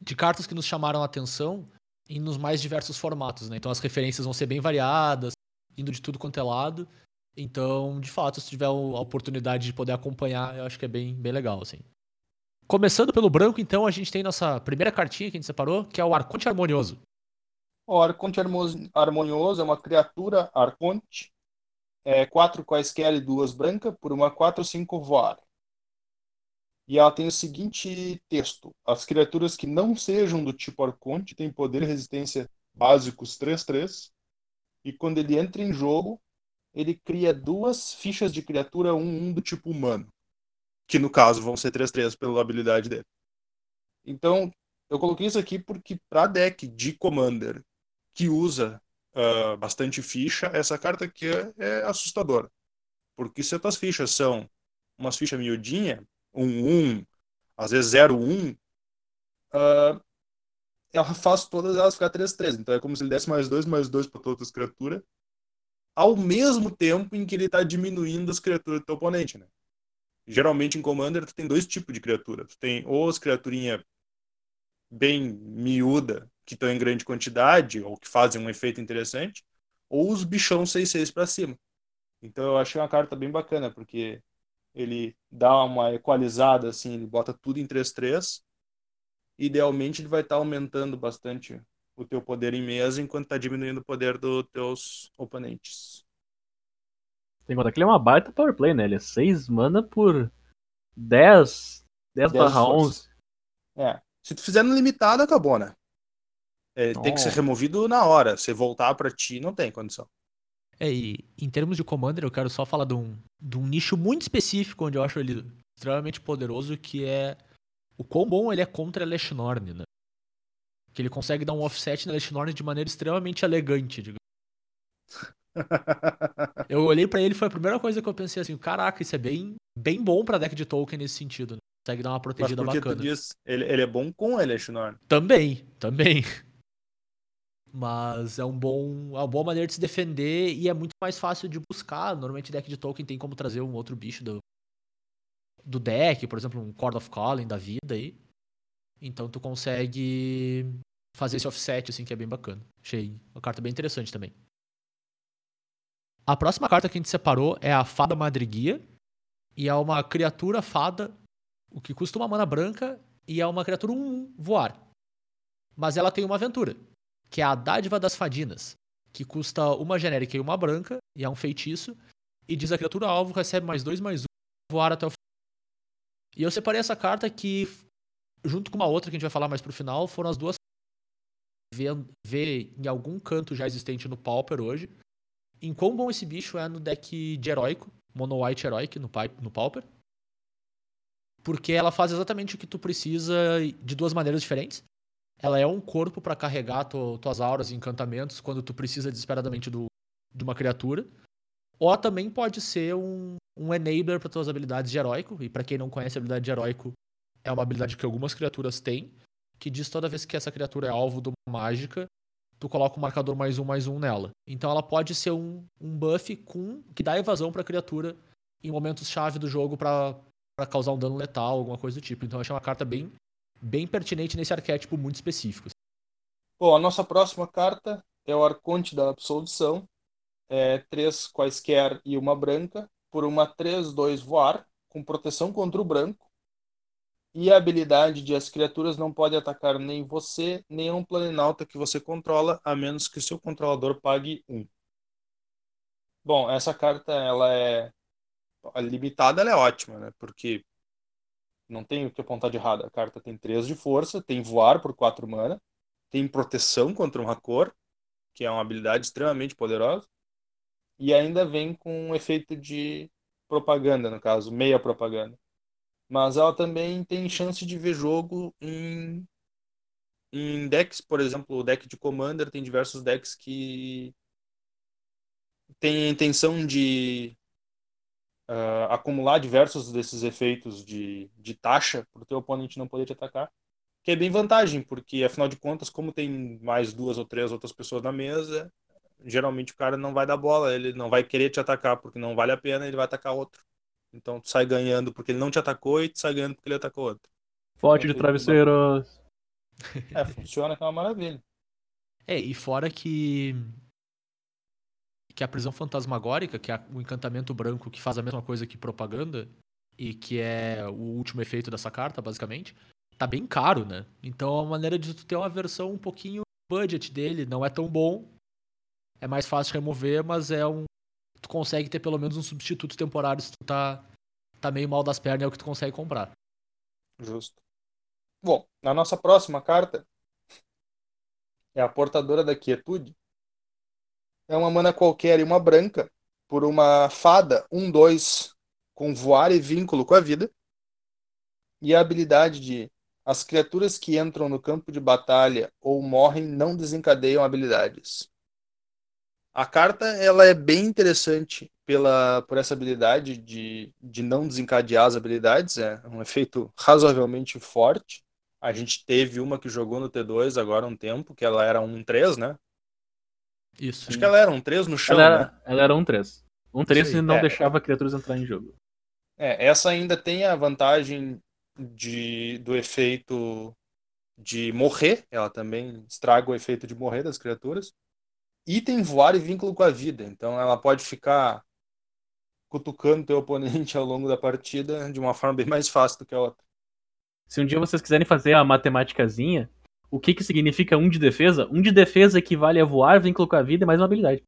de cartas que nos chamaram a atenção e nos mais diversos formatos, né? Então as referências vão ser bem variadas, indo de tudo quanto é lado. Então, de fato, se tiver a oportunidade de poder acompanhar, eu acho que é bem, bem legal, assim. Começando pelo branco, então, a gente tem nossa primeira cartinha que a gente separou, que é o Arconte Harmonioso. O Arconte Harmo- Harmonioso é uma criatura Arconte. É quatro quaisquer e duas branca por uma 4 ou 5 voar. E ela tem o seguinte texto: As criaturas que não sejam do tipo Arconte têm poder e resistência básicos 3-3. E quando ele entra em jogo, ele cria duas fichas de criatura 1-1 do tipo humano. Que no caso vão ser 3-3 pela habilidade dele. Então, eu coloquei isso aqui porque para deck de Commander que usa ah, bastante ficha, essa carta aqui é, é assustadora. Porque se as tuas fichas são umas fichas miudinha, 1-1, às vezes 0-1, ah, ela faz todas elas ficar 3-3. Então é como se ele desse mais 2, mais 2 para todas as criaturas, ao mesmo tempo em que ele está diminuindo as criaturas do teu oponente, né? Geralmente em Commander tu tem dois tipos de criatura. Tu tem ou as criaturinhas bem miúda, que estão em grande quantidade, ou que fazem um efeito interessante, ou os bichão 6-6 para cima. Então eu achei uma carta bem bacana, porque ele dá uma equalizada, assim, ele bota tudo em 3-3. Idealmente ele vai estar aumentando bastante o teu poder em mesa, enquanto está diminuindo o poder dos teus oponentes. Tem que contar que ele é uma baita power play, né? Ele é 6 mana por 10, 10 barra esforço. 11. É. Se tu fizer no limitado, acabou, né? É, tem que ser removido na hora. Se voltar para ti, não tem condição. É, e em termos de Commander, eu quero só falar de um, de um nicho muito específico, onde eu acho ele extremamente poderoso, que é o quão bom ele é contra Leshnorn, né? Que ele consegue dar um offset na Leshnorn de maneira extremamente elegante, digamos. Eu olhei pra ele e foi a primeira coisa que eu pensei assim, caraca, isso é bem, bem bom pra deck de token nesse sentido, né? Consegue dar uma Mas protegida tu bacana. diz, ele, ele é bom com ele, Shinorn. Também, também. Mas é um bom, é uma boa maneira de se defender e é muito mais fácil de buscar. Normalmente deck de token tem como trazer um outro bicho do, do deck, por exemplo, um Chord of Calling da vida aí. Então tu consegue fazer esse offset assim que é bem bacana. Achei uma carta bem interessante também. A próxima carta que a gente separou é a Fada Madriguia e é uma criatura fada, o que custa uma mana branca e é uma criatura 1 voar. Mas ela tem uma aventura, que é a Dádiva das Fadinas, que custa uma genérica e uma branca, e é um feitiço, e diz a criatura alvo recebe mais dois, mais um, voar até o. E eu separei essa carta que, junto com uma outra que a gente vai falar mais pro final, foram as duas vê, vê em algum canto já existente no Pauper hoje, em quão bom esse bicho é no deck de heróico, Mono White Heroic no, no Pauper. Porque ela faz exatamente o que tu precisa de duas maneiras diferentes. Ela é um corpo para carregar tu- tuas auras e encantamentos quando tu precisa desesperadamente do, de uma criatura. Ou também pode ser um, um enabler para tuas habilidades de heróico. E para quem não conhece a habilidade de heróico, é uma habilidade que algumas criaturas têm. que diz toda vez que essa criatura é alvo de uma mágica, tu coloca o marcador mais um, mais um nela. Então ela pode ser um, um buff com que dá evasão pra criatura em momentos-chave do jogo pra causar um dano letal, alguma coisa do tipo. Então eu achei uma carta bem, bem pertinente nesse arquétipo muito específico. Bom, a nossa próxima carta é o Arconte da Absolução. É três quaisquer e uma branca, por uma 3-2 voar, com proteção contra o branco. E a habilidade de as criaturas não podem atacar nem você, nem um planinauta que você controla, a menos que o seu controlador pague um. Bom, essa carta ela é a limitada, ela é ótima, né? Porque não tem o que apontar de errado. A carta tem 3 de força, tem voar por 4 mana, tem proteção contra um Racor, que é uma habilidade extremamente poderosa, e ainda vem com um efeito de propaganda, no caso, meia propaganda. Mas ela também tem chance de ver jogo em, em decks, por exemplo, o deck de Commander tem diversos decks que tem a intenção de ah, acumular diversos desses efeitos de, de taxa para o teu oponente não poder te atacar. Que é bem vantagem, porque afinal de contas, como tem mais duas ou três outras pessoas na mesa, geralmente o cara não vai dar bola, ele não vai querer te atacar porque não vale a pena, ele vai atacar outro. Então tu sai ganhando porque ele não te atacou e tu sai ganhando porque ele atacou outro. Forte de travesseiros. É, funciona que é uma maravilha. É, e fora que. Que a prisão fantasmagórica, que é o encantamento branco que faz a mesma coisa que propaganda, e que é o último efeito dessa carta, basicamente, tá bem caro, né? Então é uma maneira de tu ter uma versão um pouquinho budget dele, não é tão bom. É mais fácil remover, mas é um. Tu consegue ter pelo menos um substituto temporário se tu tá, tá meio mal das pernas, é o que tu consegue comprar. Justo. Bom, na nossa próxima carta é a Portadora da Quietude. É uma mana qualquer e uma branca por uma fada 1-2 com voar e vínculo com a vida. E a habilidade de as criaturas que entram no campo de batalha ou morrem não desencadeiam habilidades. A carta ela é bem interessante pela, por essa habilidade de, de não desencadear as habilidades. É um efeito razoavelmente forte. A gente teve uma que jogou no T2 agora há um tempo, que ela era um 3, né? Isso. Acho que ela era um 3 no chão, Ela né? era, ela era um 3. Um 3 Isso aí, e não é. deixava criaturas entrar em jogo. É, essa ainda tem a vantagem de, do efeito de morrer. Ela também estraga o efeito de morrer das criaturas. E tem voar e vínculo com a vida. Então ela pode ficar cutucando teu oponente ao longo da partida de uma forma bem mais fácil do que a outra. Se um dia vocês quiserem fazer a matemáticazinha, o que que significa um de defesa? Um de defesa equivale a voar, vínculo com a vida e mais uma habilidade.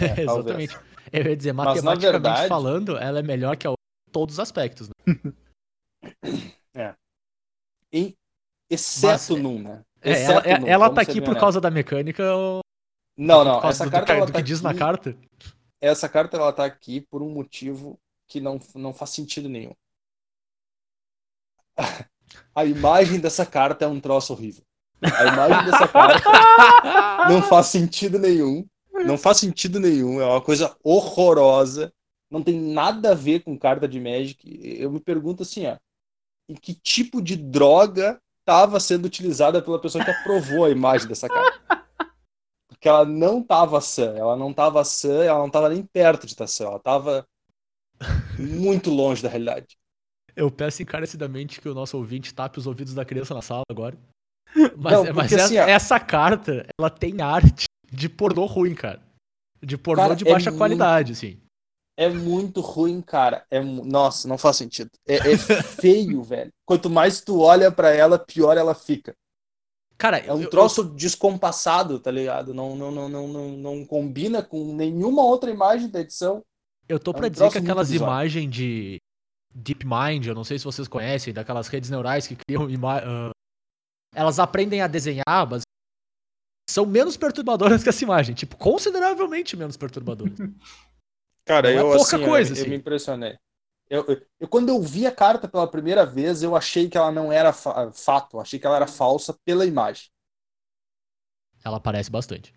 É. Exatamente. Eu ia dizer, Mas, na matematicamente verdade- falando, ela é melhor que a outra em todos os aspectos. Né? Em- exceto Mas, num, né? É, ela, é- num, ela tá aqui por causa da mecânica ou Não, por não. causa Essa do, carta do, ela do tá que diz na carta? Essa carta ela tá aqui por um motivo que não, não faz sentido nenhum. A imagem dessa carta é um troço horrível. A imagem dessa carta não faz sentido nenhum. Não faz sentido nenhum. É uma coisa horrorosa. Não tem nada a ver com carta de Magic. Eu me pergunto assim, ó. Em que tipo de droga estava sendo utilizada pela pessoa que aprovou a imagem dessa carta? Porque ela não estava sã. Ela não estava sã, ela não estava nem perto de estar sã. Ela estava muito longe da realidade. Eu peço encarecidamente que o nosso ouvinte tape os ouvidos da criança na sala agora. Mas, Não, é- mas essa, assim, ó. essa carta, ela tem arte de pornô ruim, cara. De pornô Cara, de é baixa muito- qualidade, assim. É muito ruim, cara. É, nossa, não faz sentido. É, é feio, velho. Quanto mais tu olha pra ela, pior ela fica. Cara, É um eu- troço descompassado, tá ligado? Não, não, não, não, não, não combina com nenhuma outra imagem da edição. Eu, eu tô é um pra dizer troço que muito aquelas imagens de DeepMind, eu não sei se vocês conhecem, daquelas redes neurais que criam ah, elas aprendem a desenhar, mas são menos perturbadoras que essa imagem. Tipo, consideravelmente menos perturbadoras. Cara, Não é eu pouca assim, coisa, eu, eu assim. me impressionei. Eu, eu- eu- quando eu vi a carta pela primeira vez, eu achei que ela não era fa- fato, eu achei que ela era falsa pela imagem. Ela aparece bastante.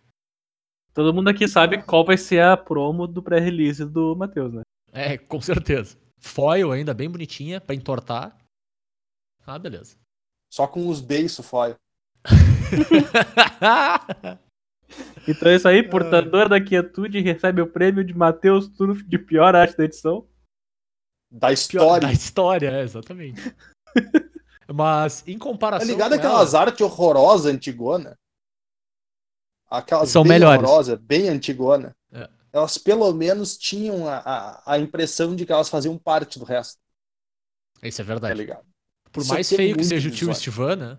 Todo mundo aqui sabe qual vai ser a promo do pré-release do Matheus, né? É, com certeza. Foil ainda bem bonitinha pra entortar. Ah, beleza. Só com os beiços foil. Então é isso aí, portador da quietude recebe o prêmio de Matheus Turf de pior arte da edição. Da Pior- história. Da história, é, exatamente. Mas, em Tá comparação. ligado com aquelas ela- artes horrorosas antigona? Aquelas São bem melhores. horrorosas, bem antigona. Elas pelo menos tinham a, a, a impressão de que elas faziam parte do resto, Isso é tá verdade. ligado? Por Isso mais é feio que seja o tio. Estivan, né?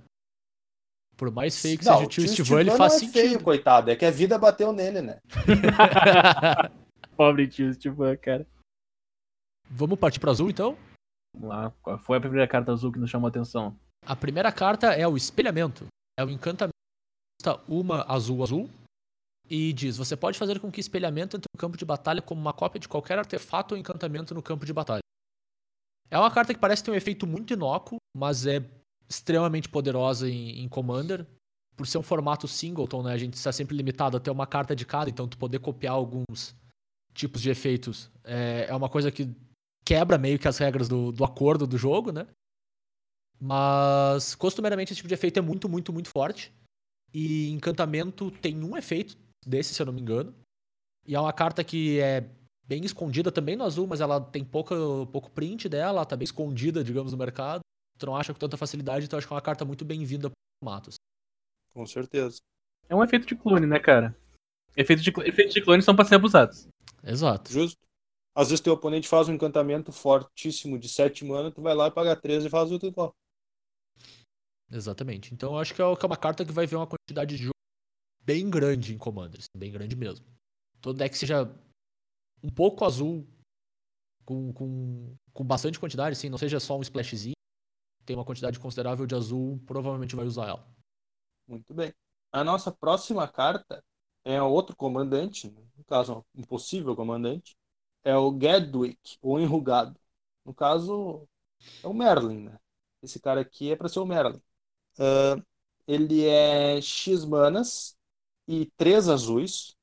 Por mais feio que Não, seja o tio tio Estivan, ele Estivan faz não é sentido. feio, coitado. É que a vida bateu nele, né? Pobre tio Steven, cara. Vamos partir pro azul, então? Vamos lá. Qual foi a primeira carta azul que nos chamou a atenção? A primeira carta é o espelhamento. É o encantamento. Uma azul azul. E diz: você pode fazer com que espelhamento entre no campo de batalha como uma cópia de qualquer artefato ou encantamento no campo de batalha. É uma carta que parece ter um efeito muito inócuo, mas é extremamente poderosa em, em Commander. Por ser um formato singleton, né? A gente está sempre limitado a ter uma carta de cada, então tu poder copiar alguns tipos de efeitos é, é uma coisa que quebra meio que as regras do, do acordo do jogo, né? Mas costumeiramente esse tipo de efeito é muito, muito, muito forte. E encantamento tem um efeito desse, se eu não me engano. E é uma carta que é bem escondida também no azul, mas ela tem pouca, pouco print dela, ela tá bem escondida, digamos, no mercado. Tu não acha com tanta facilidade, então eu acho que é uma carta muito bem-vinda pro formatos. Com certeza. É um efeito de clone, né, cara? Efeitos de, efeitos de clone são pra ser abusados. Exato. Justo? Às vezes teu oponente faz um encantamento fortíssimo de 7 mana, tu vai lá e paga 13 e faz outro igual. Exatamente. Então eu acho que é que é uma carta que vai ver uma quantidade de bem grande em Commander, assim, bem grande mesmo. Todo deck seja um pouco azul, com, com, com bastante quantidade, assim, não seja só um splashzinho, tem uma quantidade considerável de azul, provavelmente vai usar ela. Muito bem. A nossa próxima carta é outro comandante, no caso, um possível comandante, é o Gadwick, o Enrugado. No caso, é o Merlin, né? Esse cara aqui é para ser o Merlin. Ah, ele é X manas e 3 azuis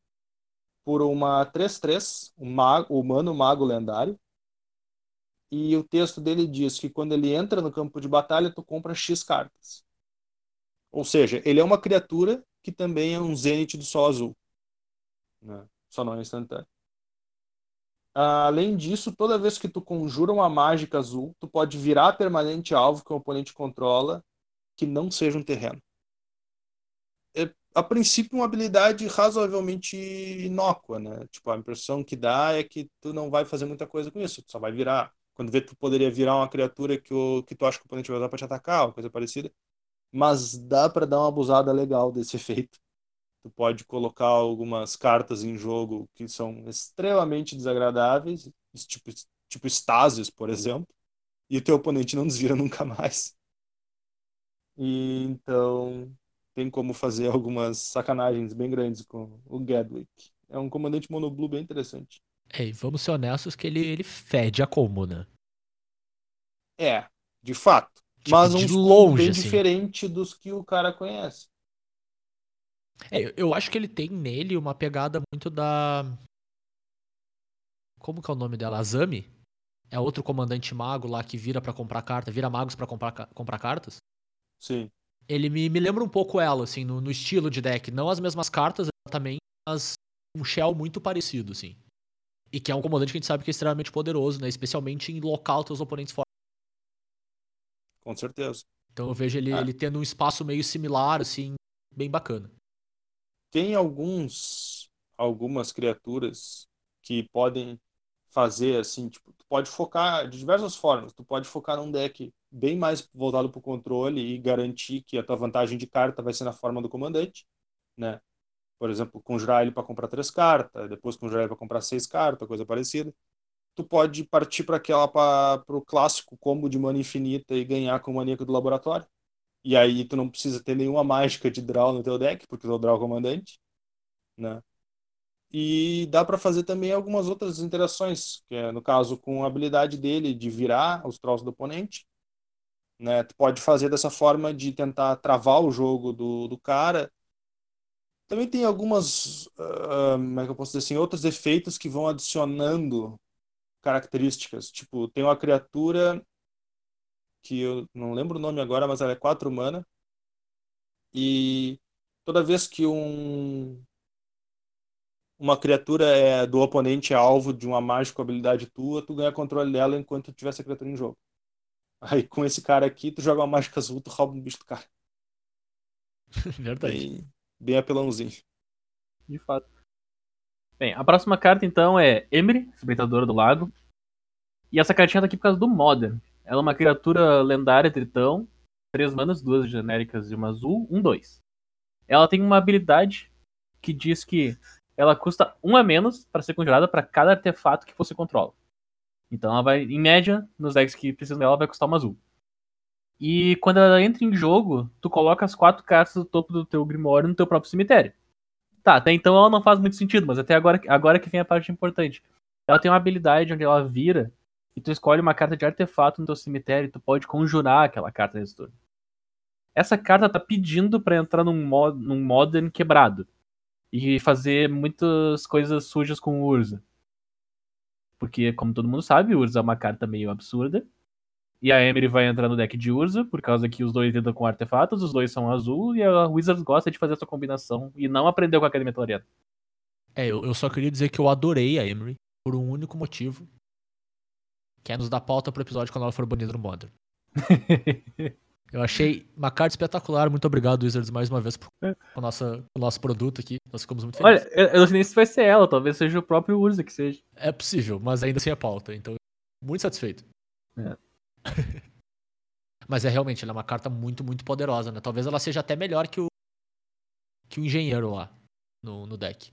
por uma 3-3, o mago, humano mago lendário. E o texto dele diz que quando ele entra no campo de batalha, tu compra X cartas. Ou seja, ele é uma criatura que também é um Zenith do Sol Azul. Né? Só não é instantâneo. Além disso, toda vez que tu conjura uma mágica azul, tu pode virar permanente alvo que o oponente controla que não seja um terreno. É, a princípio, uma habilidade razoavelmente inócua, né? Tipo, a impressão que dá é que tu não vai fazer muita coisa com isso, tu só vai virar. Quando vê, tu poderia virar uma criatura que, o, que tu acha que o oponente vai usar pra te atacar, uma coisa parecida mas dá para dar uma abusada legal desse efeito. Tu pode colocar algumas cartas em jogo que são extremamente desagradáveis, tipo, tipo Stasis, por exemplo, e o teu oponente não desvira nunca mais. E então tem como fazer algumas sacanagens bem grandes com o Gadwick. É um comandante monoblue bem interessante. É, e vamos ser honestos que ele, ele fede a combo, né? É, de fato. Tipo, mas um longe, bem assim. diferente dos que o cara conhece. É, eu- acho que ele tem nele uma pegada muito da. Como que é o nome dela? Azami? É outro comandante mago lá que vira pra comprar carta, vira magos pra comprar, comprar cartas. Sim. Ele me, me lembra um pouco ela, assim, no, no estilo de deck. Não as mesmas cartas exatamente, mas um shell muito parecido, assim. E que é um comandante que a gente sabe que é extremamente poderoso, né? Especialmente em local teus oponentes fortes. Com certeza. Então eu vejo ele, Ah. ele tendo um espaço meio similar, assim, bem bacana. tem alguns algumas criaturas que podem fazer assim, tipo, tu pode focar de diversas formas. Tu pode focar num deck bem mais voltado para o controle e garantir que a tua vantagem de carta vai ser na forma do comandante, né? Por exemplo, conjurar ele para comprar três cartas, depois conjurar ele para comprar seis cartas, coisa parecida. Tu pode partir para aquela para o clássico combo de mana infinita e ganhar com o maníaco do laboratório. E aí tu não precisa ter nenhuma mágica de draw no teu deck, porque tu é o comandante, né? E dá para fazer também algumas outras interações, que é no caso com a habilidade dele de virar os troços do oponente, né? Tu pode fazer dessa forma de tentar travar o jogo do, do cara. Também tem algumas, ah, como é que eu posso dizer assim, outros efeitos que vão adicionando características. Tipo, tem uma criatura que eu não lembro o nome agora, mas ela é 4 mana. E toda vez que um uma criatura é do oponente é alvo de uma mágica habilidade tua, tu ganha controle dela enquanto tiver essa criatura em jogo. Aí com esse cara aqui, tu joga uma mágica azul, tu rouba um bicho do cara. Verdade. Bem, bem apelãozinho. De fato. Bem, a próxima carta então é Emery, Espreitadora do Lago. E essa cartinha tá aqui por causa do Modern. Ela é uma criatura lendária tritão, três manas, duas genéricas e uma azul, um dois. Ela tem uma habilidade que diz que ela custa um a menos para ser conjurada para cada artefato que você controla. Então ela vai, em média, nos decks que precisam dela, vai custar uma azul. E quando ela entra em jogo, tu coloca as quatro cartas do topo do teu Grimório no teu próprio cemitério. Tá, até então ela não faz muito sentido, mas até agora, agora que vem a parte importante. Ela tem uma habilidade onde ela vira e tu escolhe uma carta de artefato no teu cemitério e tu pode conjurar aquela carta nesse turno. Essa carta tá pedindo pra entrar num, mo num Modern quebrado e fazer muitas coisas sujas com o Urza. Porque, como todo mundo sabe, Urza é uma carta meio absurda. E a Emery vai entrar no deck de Urza, por causa que os dois lidam com artefatos, os dois são azul, e a Wizards gosta de fazer essa combinação e não aprendeu com a Academia Talariana. É, eu, eu só queria dizer que eu adorei a Emery por um único motivo. Que é nos dar pauta pro episódio quando ela for banida no Modern. Eu achei uma carta espetacular. Muito obrigado, Wizards, mais uma vez por É. o nosso, o nosso produto aqui. Nós ficamos muito Olha, felizes. eu eu não sei nem se vai ser ela, talvez seja o próprio Urza que seja. É possível, mas ainda sem a pauta. Então, muito satisfeito. É. mas é realmente, ela é uma carta muito, muito poderosa, né? Talvez ela seja até melhor que o, que o engenheiro lá no, no deck.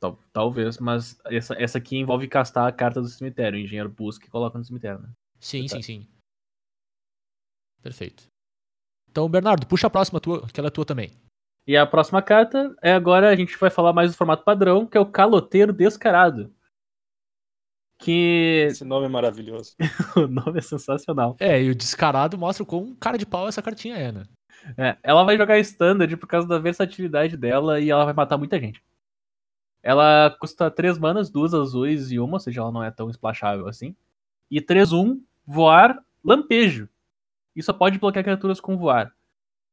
Tal- talvez, mas essa, essa aqui envolve castar a carta do cemitério. O engenheiro busca e coloca no cemitério, né? Sim, sim, sim. Perfeito. Então, Bernardo, puxa a próxima tua, que ela é tua também. E a próxima carta é agora a gente vai falar mais do formato padrão, que é o Caloteiro Descarado. Que Esse nome é maravilhoso. o nome é sensacional. É, e o descarado mostra o quão cara de pau essa cartinha é, né? É, ela vai jogar standard por causa da versatilidade dela e ela vai matar muita gente. Ela custa 3 manas, duas azuis e uma, ou seja, ela não é tão splashável assim. E 3-1, voar, lampejo. E só pode bloquear criaturas com voar.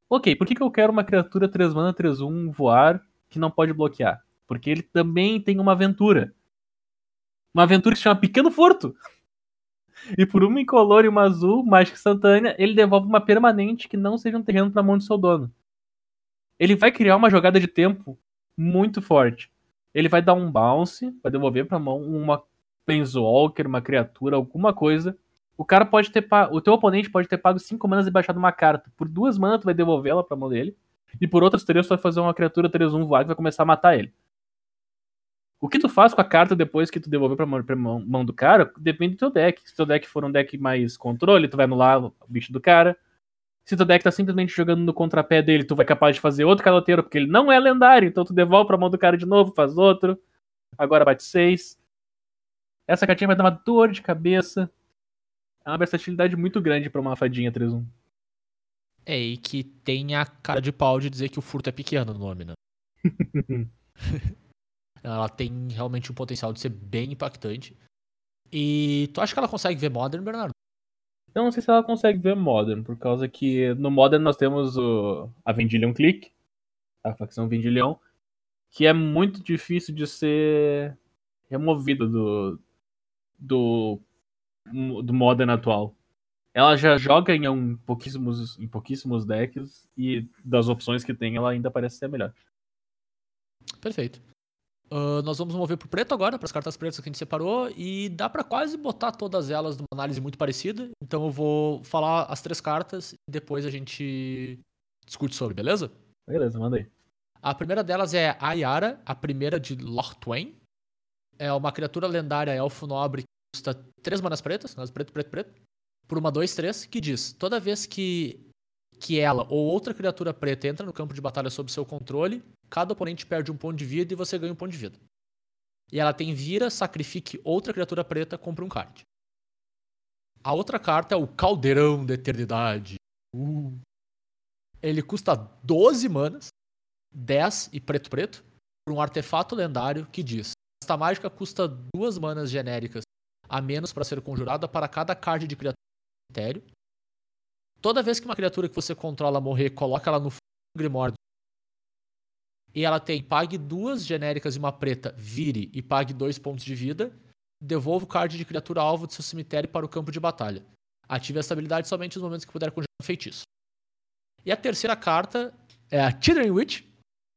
Ok, por que, que eu quero uma criatura 3 mana, 3-1, voar, que não pode bloquear? Porque ele também tem uma aventura. Uma aventura que se chama Pequeno Furto. E por uma incolor e uma azul, mágica instantânea, ele devolve uma permanente que não seja um terreno pra mão do seu dono. Ele vai criar uma jogada de tempo muito forte. Ele vai dar um bounce, vai devolver pra mão uma Planeswalker, uma criatura, alguma coisa. O cara pode ter pa- O teu oponente pode ter pago 5 manas e baixado uma carta. Por duas manas, tu vai devolver ela pra mão dele. E por outras três, tu vai fazer uma criatura 3-1 voar que vai começar a matar ele. O que tu faz com a carta depois que tu devolver pra mão, pra mão, mão do cara depende do teu deck. Se teu deck for um deck mais controle, tu vai anular o bicho do cara. Se teu deck tá simplesmente jogando no contrapé dele, tu vai capaz de fazer outro caloteiro, porque ele não é lendário, então tu devolve pra mão do cara de novo, faz outro. Agora bate 6. Essa cartinha vai dar uma dor de cabeça. É uma versatilidade muito grande pra uma fadinha 3-1. É, e que tem a cara de pau de dizer que o furto é pequeno no nome, né? ela tem realmente um potencial de ser bem impactante. E tu acha que ela consegue ver Modern, Bernardo? Eu não sei se ela consegue ver Modern, por causa que no Modern nós temos o, a Vendilion Click, a facção Vendilion, que é muito difícil de ser removida do, do, do Modern atual. Ela já joga em, um, pouquíssimos, em pouquíssimos decks e das opções que tem, ela ainda parece ser a melhor. Perfeito. Ah, nós vamos mover pro preto agora, para as cartas pretas que a gente separou, e dá pra quase botar todas elas numa análise muito parecida. Então eu vou falar as três cartas e depois a gente discute sobre, beleza? Beleza, manda aí. A primeira delas é a Yara, a primeira de Lorthwain. É uma criatura lendária elfo nobre custa 3 manas pretas, manas preto, preto, preto, por uma 2, 3, que diz: toda vez que, que ela ou outra criatura preta entra no campo de batalha sob seu controle, cada oponente perde um ponto de vida e você ganha um ponto de vida. E ela tem vira, sacrifique outra criatura preta, compre um card. A outra carta é o Caldeirão da Eternidade. Uh. Ele custa 12 manas, 10 e preto preto, por um artefato lendário que diz: Esta mágica custa duas manas genéricas a menos para ser conjurada para cada card de criatura do cemitério. Toda vez que uma criatura que você controla morrer, coloca ela no Grimório e ela tem pague duas genéricas e uma preta, vire e pague dois pontos de vida, devolva o card de criatura alvo do seu cemitério para o campo de batalha. Ative essa habilidade somente nos momentos que puder conjurar um feitiço. E a terceira carta é a Children Witch.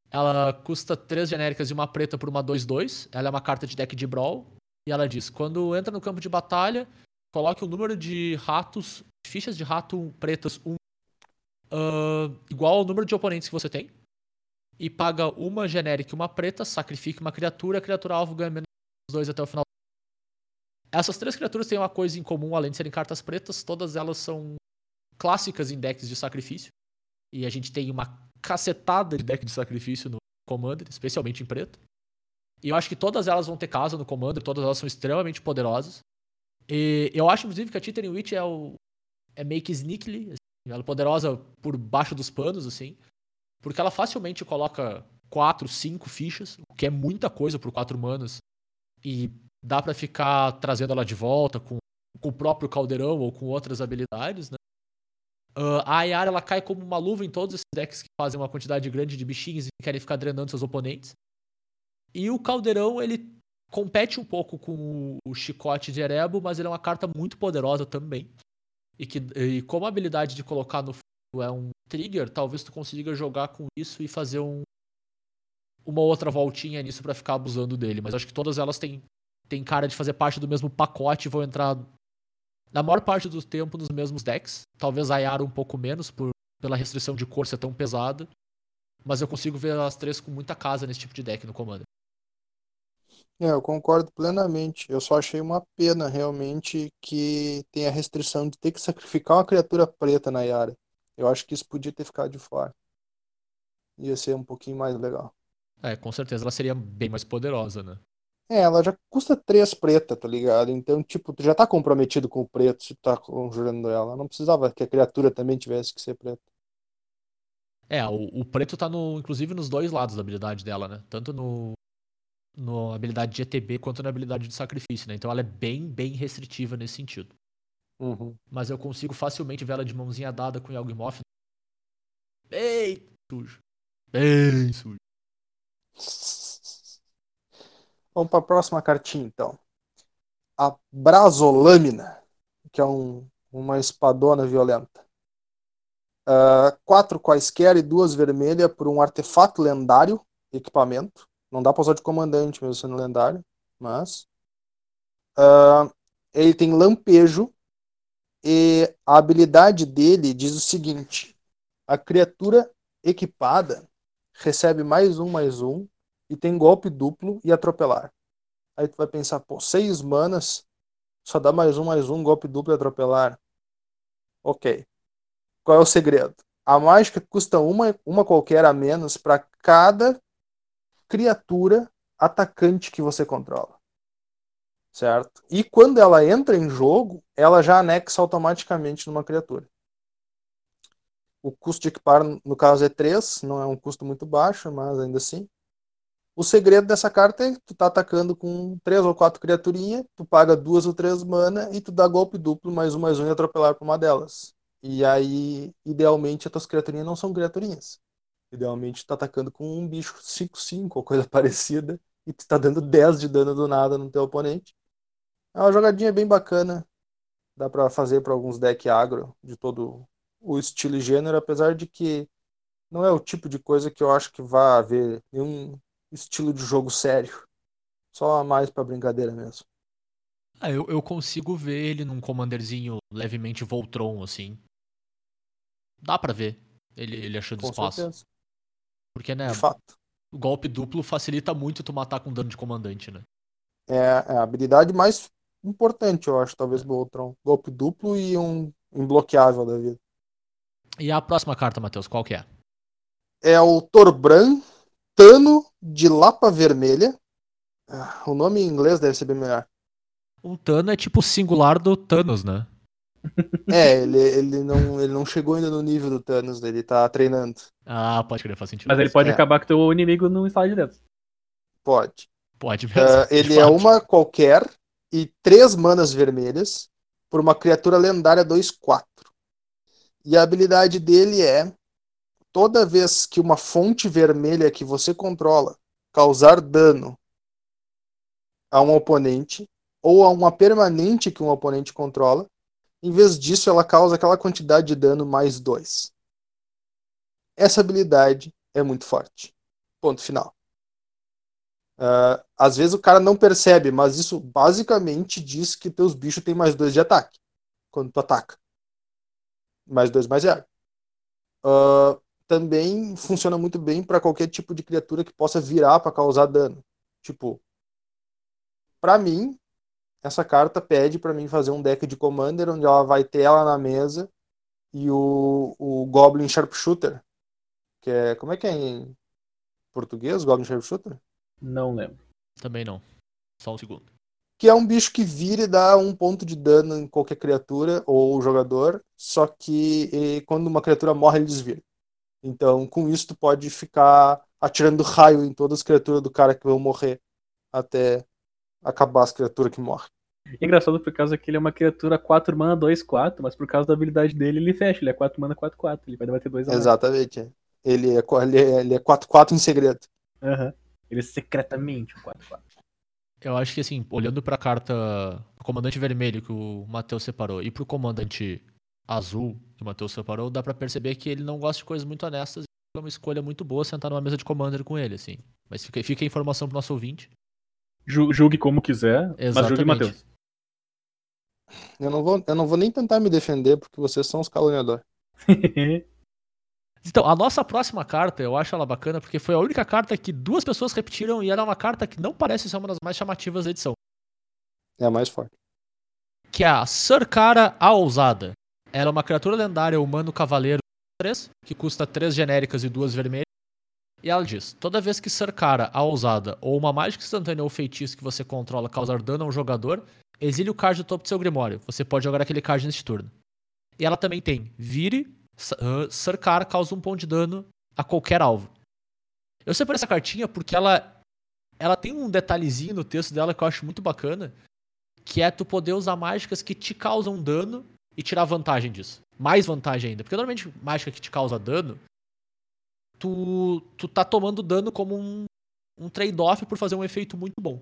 Ela custa três genéricas e uma preta por uma 2-2. Ela é uma carta de deck de Brawl. E ela diz: quando entra no campo de batalha, coloque o número de ratos, fichas de rato pretas 1, uh, igual ao número de oponentes que você tem. E paga uma genérica e uma preta, sacrifique uma criatura, a criatura alvo ganha menos dois até o final. Essas três criaturas têm uma coisa em comum, além de serem cartas pretas, todas elas são clássicas em decks de sacrifício. E a gente tem uma cacetada de deck de sacrifício no Commander, especialmente em preto. E eu acho que todas elas vão ter casa no Commander, todas elas são extremamente poderosas. E eu acho, inclusive, que a Titanic Witch é, o, é meio que sneakily, assim, ela é poderosa por baixo dos panos, assim. Porque ela facilmente coloca 4, 5 fichas, o que é muita coisa por 4 manas. E dá pra ficar trazendo ela de volta com, com o próprio caldeirão ou com outras habilidades, né? Uh, a Ayara ela cai como uma luva em todos esses decks que fazem uma quantidade grande de bichinhos e querem ficar drenando seus oponentes. E o Caldeirão, ele compete um pouco com o Chicote de Erebo, mas ele é uma carta muito poderosa também. E, que, e como a habilidade de colocar no fundo é um trigger, talvez tu consiga jogar com isso e fazer um, uma outra voltinha nisso para ficar abusando dele. Mas acho que todas elas têm, têm cara de fazer parte do mesmo pacote e vão entrar na maior parte do tempo nos mesmos decks. Talvez a Yara um pouco menos, por, pela restrição de cor ser tão pesada. Mas eu consigo ver as três com muita casa nesse tipo de deck no Commander. É, eu concordo plenamente. Eu só achei uma pena realmente que tem a restrição de ter que sacrificar uma criatura preta na Yara. Eu acho que isso podia ter ficado de fora. Ia ser um pouquinho mais legal. É, com certeza ela seria bem mais poderosa, né? É, ela já custa três preta, tá ligado? Então, tipo, tu já tá comprometido com o preto se tu tá conjurando ela. Não precisava que a criatura também tivesse que ser preta. É, o, o preto tá no, inclusive nos dois lados da habilidade dela, né? Tanto no, no habilidade de ETB quanto na habilidade de sacrifício, né? Então ela é bem, bem restritiva nesse sentido. Uhum. Mas eu consigo facilmente ver ela de mãozinha dada com Yawgmoth. Bem sujo. Bem sujo. Vamos para a próxima cartinha, então. A Brasolâmina, que é um, uma espadona violenta. Uh, quatro quaisquer e duas vermelhas por um artefato lendário, equipamento. Não dá para usar de comandante mesmo sendo lendário, mas. Uh, ele tem lampejo e a habilidade dele diz o seguinte: a criatura equipada recebe mais um, mais um e tem golpe duplo e atropelar. Aí tu vai pensar, pô, seis manas, só dá mais um, mais um, golpe duplo e atropelar. Ok. Qual é o segredo? A mágica custa uma, uma qualquer a menos para cada criatura atacante que você controla. Certo? E quando ela entra em jogo, ela já anexa automaticamente numa criatura. O custo de equipar, no caso, é 3, não é um custo muito baixo, mas ainda assim. O segredo dessa carta é que tu tá atacando com três ou quatro criaturinhas, tu paga duas ou três mana e tu dá golpe duplo, mais um, mais um e atropelar por uma delas. E aí, idealmente, as tuas criaturinhas não são criaturinhas. Idealmente, tá atacando com um bicho 5-5 ou coisa parecida e tu tá dando 10 de dano do nada no teu oponente. É uma jogadinha bem bacana. Dá pra fazer para alguns decks agro de todo o estilo e gênero, apesar de que não é o tipo de coisa que eu acho que vai haver nenhum estilo de jogo sério. Só mais pra brincadeira mesmo. Ah, eu, eu consigo ver ele num commanderzinho levemente Voltron, assim. Dá pra ver ele, ele achando Com espaço. certeza. Porque, né, De fato. o golpe duplo facilita muito tu matar com dano de comandante, né? É, é a habilidade mais importante, eu acho, talvez, do Voltron. Golpe duplo e um imbloqueável da vida. E a próxima carta, Matheus, qual que é? É o Torbran Tano de Lapa Vermelha. Ah, O nome em inglês deve ser bem melhor. Um Tano é tipo o singular do Thanos, né? É, ele, ele, não, ele não chegou ainda no nível do Thanos, ele tá treinando. Ah, pode crer, faz sentido. Mas ele pode É. acabar com o teu inimigo no estado de dentro. Pode. Pode mesmo. Ah, de ele é uma qualquer e três manas vermelhas por uma criatura lendária 2-4. E a habilidade dele é toda vez que uma fonte vermelha que você controla causar dano a um oponente ou a uma permanente que um oponente controla, em vez disso ela causa aquela quantidade de dano mais dois. Essa habilidade é muito forte. Ponto final. Uh, às vezes o cara não percebe, mas isso basicamente diz que teus bichos têm mais dois de ataque quando tu ataca. Mais dois mais zero. Uh, também funciona muito bem para qualquer tipo de criatura que possa virar para causar dano. Tipo, para mim, essa carta pede para mim fazer um deck de Commander onde ela vai ter ela na mesa e o, o Goblin Sharpshooter, que é. Como é que é em português? Goblin Sharpshooter? Não lembro. Também não. Só um segundo. Que é um bicho que vira e dá um ponto de dano em qualquer criatura ou jogador, só que e, quando uma criatura morre, ele desvira. Então, com isso, tu pode ficar atirando raio em todas as criaturas do cara que vão morrer até acabar as criaturas que morrem. É engraçado por causa que ele é uma criatura 4 mana 2, 4, mas por causa da habilidade dele ele fecha, ele é 4 mana 4, 4, ele vai debater 2 a mais. Exatamente. é. Ele é, ele é, ele é 4-4 em segredo. Aham. Ele é secretamente um 4, 4. Eu acho que assim, olhando pra carta comandante vermelho que o Matheus separou e pro comandante azul que o Matheus separou, dá pra perceber que ele não gosta de coisas muito honestas e é uma escolha muito boa sentar numa mesa de commander com ele, assim. Mas fica, fica a informação pro nosso ouvinte. Ju- Julgue como quiser, mas julgue Exatamente. Matheus. Eu não, vou, eu não vou nem tentar me defender, porque vocês são os caluniadores. Então, a nossa próxima carta, eu acho ela bacana porque foi a única carta que duas pessoas repetiram e era uma carta que não parece ser uma das mais chamativas da edição. É a mais forte. que é a Sarkara a Ousada. Ela é uma criatura lendária humano cavaleiro 3, que custa 3 genéricas e 2 vermelhas. E ela diz: toda vez que Sarkara a Ousada ou uma mágica instantânea ou feitiço que você controla causar dano a um jogador, exile o card do topo do seu grimório. Você pode jogar aquele card neste turno. E ela também tem Vire, ah, Sarkara causa um ponto de dano a qualquer alvo. Eu separei essa cartinha porque ela, ela tem um detalhezinho no texto dela que eu acho muito bacana, que é tu poder usar mágicas que te causam dano e tirar vantagem disso. Mais vantagem ainda. Porque normalmente mágica que te causa dano, tu, tu tá tomando dano como um, um trade-off por fazer um efeito muito bom.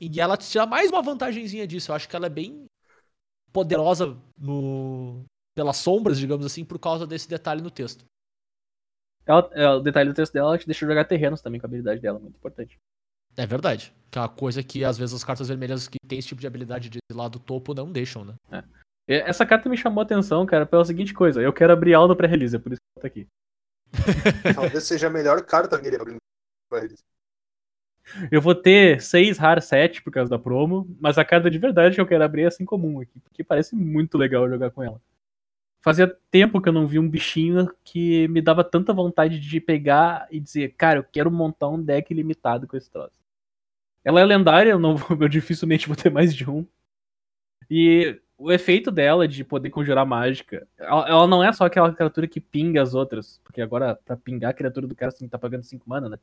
E ela te tira mais uma vantagenzinha disso. Eu acho que ela é bem poderosa no pelas sombras, digamos assim, por causa desse detalhe no texto. Ela- é, o detalhe do texto dela, ela te deixa jogar terrenos também com a habilidade dela, muito importante. É verdade. Que é uma coisa que às vezes as cartas vermelhas que tem esse tipo de habilidade de lá do topo não deixam, né? E Essa carta me chamou a atenção, cara, pela seguinte coisa. Eu quero abrir aula pré-release, é por isso que ela tá aqui. Talvez seja a melhor carta dele. Eu vou ter 6 RAR 7 por causa da promo, mas a carta de verdade que eu quero abrir é assim comum aqui, porque parece muito legal jogar com ela. Fazia tempo que eu não vi um bichinho que me dava tanta vontade de pegar e dizer, cara, eu quero montar um deck limitado com esse troço. Ela é lendária, eu, não, eu dificilmente vou ter mais de um. E o efeito dela de poder conjurar mágica, ela, ela não é só aquela criatura que pinga as outras, porque agora pra pingar a criatura do cara você tem que tá pagando 5 mana, né?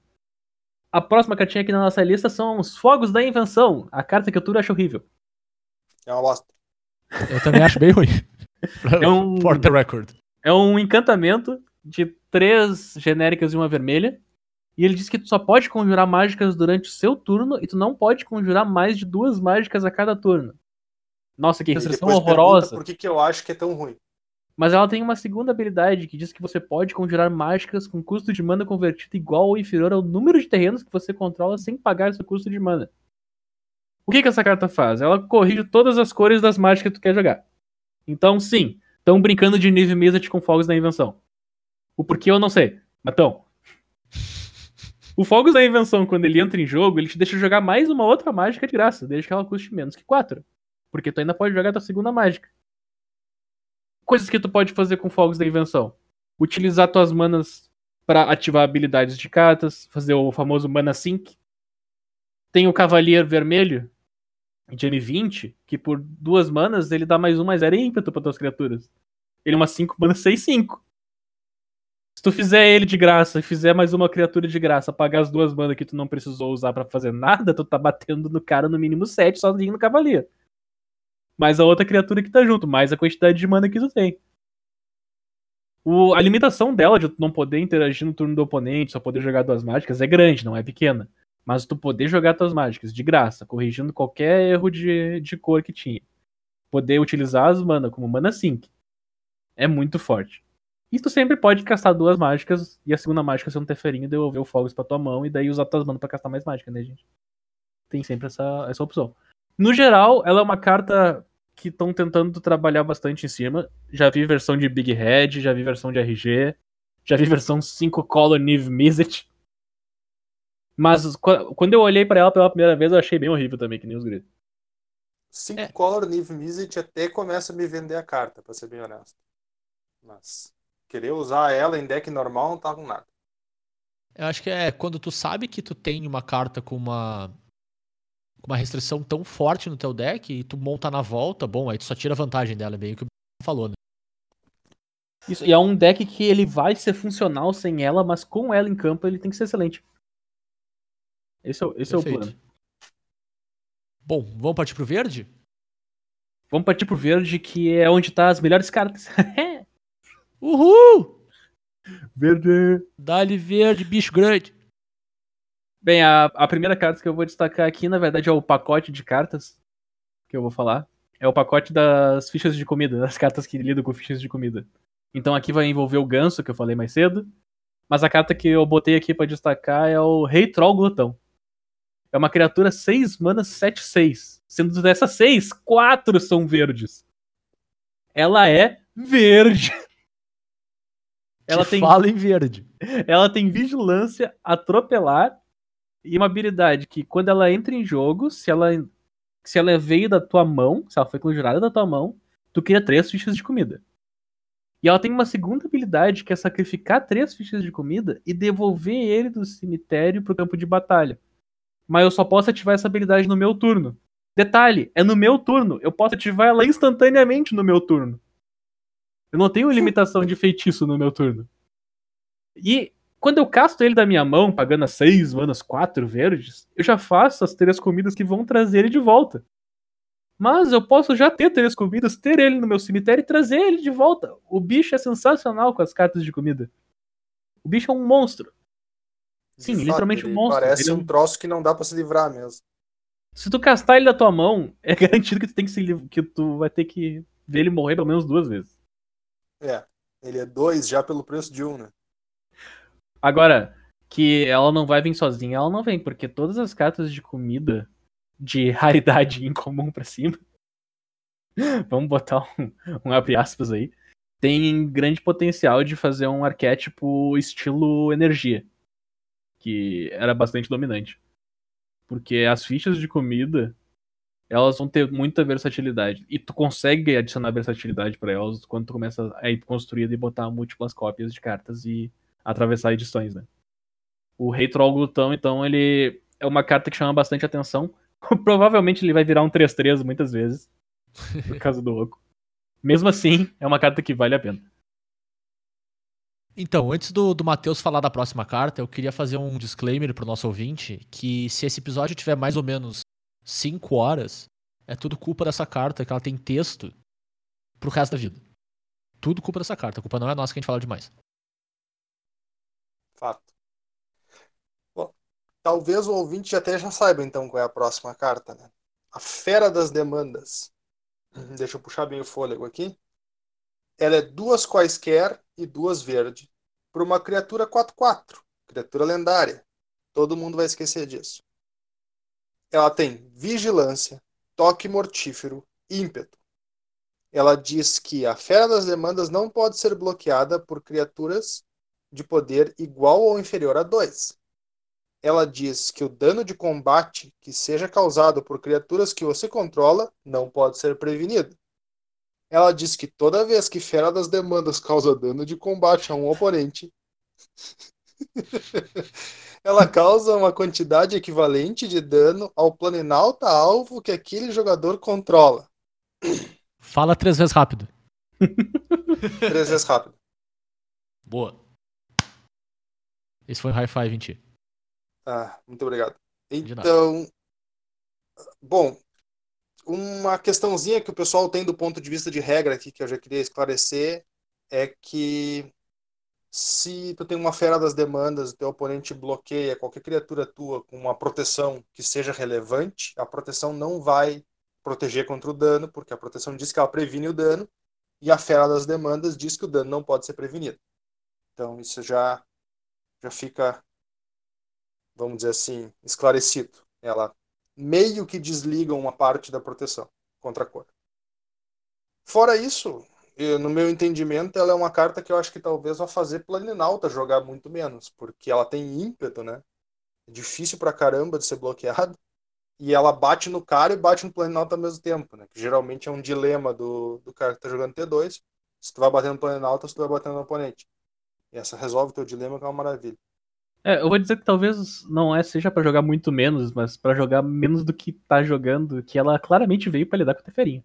A próxima cartinha aqui na nossa lista são os Fogos da Invenção. A carta que eu tudo acho horrível. É uma bosta. Eu também acho bem ruim. É um- For the record. É um encantamento de três genéricas e uma vermelha. E ele diz que tu só pode conjurar mágicas durante o seu turno e tu não pode conjurar mais de duas mágicas a cada turno. Nossa, que restrição horrorosa. Por que, que eu acho que é tão ruim? Mas ela tem uma segunda habilidade que diz que você pode conjurar mágicas com custo de mana convertido igual ou inferior ao número de terrenos que você controla sem pagar seu custo de mana. O que, que essa carta faz? Ela corrige todas as cores das mágicas que tu quer jogar. Então, sim, estão brincando de nível Mizzet com fogos da invenção. O porquê eu não sei, mas tão. O Fogos da Invenção, quando ele entra em jogo, ele te deixa jogar mais uma outra mágica de graça, desde que ela custe menos que 4. Porque tu ainda pode jogar tua segunda mágica. Coisas que tu pode fazer com Fogos da Invenção. Utilizar tuas manas para ativar habilidades de cartas, fazer o famoso Mana Sync. Tem o Cavalier Vermelho, de M20, que por duas manas ele dá mais um, mais zero ímpeto para tuas criaturas. Ele é uma 5 mana 6-5. Se tu fizer ele de graça e fizer mais uma criatura de graça, pagar as duas manas que tu não precisou usar pra fazer nada, tu tá batendo no cara no mínimo 7 sozinho no Cavalier. Mais a outra criatura que tá junto, mais a quantidade de mana que tu tem. O- a limitação dela de não poder interagir no turno do oponente, só poder jogar duas mágicas, é grande, não é pequena. Mas tu poder jogar tuas mágicas de graça, corrigindo qualquer erro de, de cor que tinha. Poder utilizar as mana como mana sync. É muito forte. E tu sempre pode castar duas mágicas e a segunda mágica ser um teferinho devolver o fogos pra tua mão e daí usar tuas manas pra castar mais mágica, né, gente? Tem sempre essa, essa opção. No geral, ela é uma carta que estão tentando trabalhar bastante em cima. Já vi versão de Big Head, já vi versão de RG, já vi versão 5 Color Niv Mizzet. Mas qu- quando eu olhei pra ela pela primeira vez, eu achei bem horrível também, que nem os gritos. 5 É. Color Niv Mizzet até começa a me vender a carta, pra ser bem honesto. Mas querer usar ela em deck normal não tá com nada. Eu acho que é quando tu sabe que tu tem uma carta com uma com uma restrição tão forte no teu deck e tu monta na volta, bom, aí tu só tira vantagem dela, bem o que o falou, né? Isso, e é um deck que ele vai ser funcional sem ela, mas com ela em campo ele tem que ser excelente. Esse é, o- esse é o plano. Bom, vamos partir pro verde? Vamos partir pro verde, que é onde tá as melhores cartas. Uhul! verde! Dá-lhe verde, bicho grande. Bem, a, a primeira carta que eu vou destacar aqui, na verdade, é o pacote de cartas que eu vou falar. É o pacote das fichas de comida, das cartas que lidam com fichas de comida. Então aqui vai envolver o ganso, que eu falei mais cedo. Mas a carta que eu botei aqui pra destacar é o Rei Troll Glutão. É uma criatura 6 manas 7-6. Sendo dessas 6, 4 são verdes. Ela é verde. Ela Te tem fala em verde. ela tem vigilância, atropelar e uma habilidade que quando ela entra em jogo, se ela se ela veio da tua mão, se ela foi conjurada da tua mão, tu cria três fichas de comida. E ela tem uma segunda habilidade que é sacrificar três fichas de comida e devolver ele do cemitério pro campo de batalha. Mas eu só posso ativar essa habilidade no meu turno. Detalhe, é no meu turno. Eu posso ativar ela instantaneamente no meu turno. Eu não tenho limitação de feitiço no meu turno. E quando eu casto ele da minha mão, pagando as 6 manas, 4 verdes, eu já faço as três comidas que vão trazer ele de volta. Mas eu posso já ter três comidas, ter ele no meu cemitério e trazer ele de volta. O bicho é sensacional com as cartas de comida. O bicho é um monstro. De Sim, fato, literalmente um monstro. Parece Ele é um- um troço que não dá pra se livrar mesmo. Se tu castar ele da tua mão, é garantido que tu tem que se que tu vai ter que ver ele morrer pelo menos duas vezes. É. Ele é dois já pelo preço de um, né? Agora, que ela não vai vir sozinha, ela não vem, porque todas as cartas de comida de raridade incomum pra cima, vamos botar um, um abre aspas aí, tem grande potencial de fazer um arquétipo estilo energia, que era bastante dominante. Porque as fichas de comida, elas vão ter muita versatilidade. E tu consegue adicionar versatilidade pra elas quando tu começa a ir construir e botar múltiplas cópias de cartas e atravessar edições, né? O Rei Troll Glutão, então, ele é uma carta que chama bastante atenção. Provavelmente ele vai virar um 3-3 muitas vezes, por causa do Oco. Mesmo assim, é uma carta que vale a pena. Então, antes do, do Matheus falar da próxima carta, eu queria fazer um disclaimer pro nosso ouvinte que se esse episódio tiver mais ou menos 5 horas, é tudo culpa dessa carta, que ela tem texto pro resto da vida. Tudo culpa dessa carta. A culpa não é nossa que a gente fala demais. Fato. Bom, talvez o ouvinte até já saiba então qual é a próxima carta, né? A Fera das Demandas. Uhum, Deixa eu puxar bem o fôlego aqui. Ela é duas quaisquer e duas verde para uma criatura 4-4, criatura lendária. Todo mundo vai esquecer disso. Ela tem vigilância, toque mortífero, ímpeto. Ela diz que a Fera das Demandas não pode ser bloqueada por criaturas de poder igual ou inferior a 2. Ela diz que o dano de combate que seja causado por criaturas que você controla não pode ser prevenido. Ela diz que toda vez que Fera das Demandas causa dano de combate a um oponente, ela causa uma quantidade equivalente de dano ao planinalta alvo que aquele jogador controla. Fala três vezes rápido. Três vezes rápido. Boa. Esse foi um high five em ti. Ah, muito obrigado. Então, bom, uma questãozinha que o pessoal tem do ponto de vista de regra aqui que eu já queria esclarecer é que se tu tem uma fera das demandas e teu oponente bloqueia qualquer criatura tua com uma proteção que seja relevante, a proteção não vai proteger contra o dano, porque a proteção diz que ela previne o dano, e a fera das demandas diz que o dano não pode ser prevenido. Então isso já já fica, vamos dizer assim, esclarecido. Ela meio que desliga uma parte da proteção contra a cor. Fora isso, eu- no meu entendimento, ela é uma carta que eu acho que talvez vá fazer Planinauta jogar muito menos, porque ela tem ímpeto, né? É difícil pra caramba de ser bloqueado. E ela bate no cara e bate no Planinauta ao mesmo tempo, né? Que geralmente é um dilema do, do cara que tá jogando T2. Se tu vai bater no Planinauta, se tu vai bater no oponente. E essa resolve o teu dilema, que é uma maravilha. É, eu vou dizer que talvez não é seja pra jogar muito menos, mas pra jogar menos do que tá jogando, que ela claramente veio pra lidar com o Teferinho.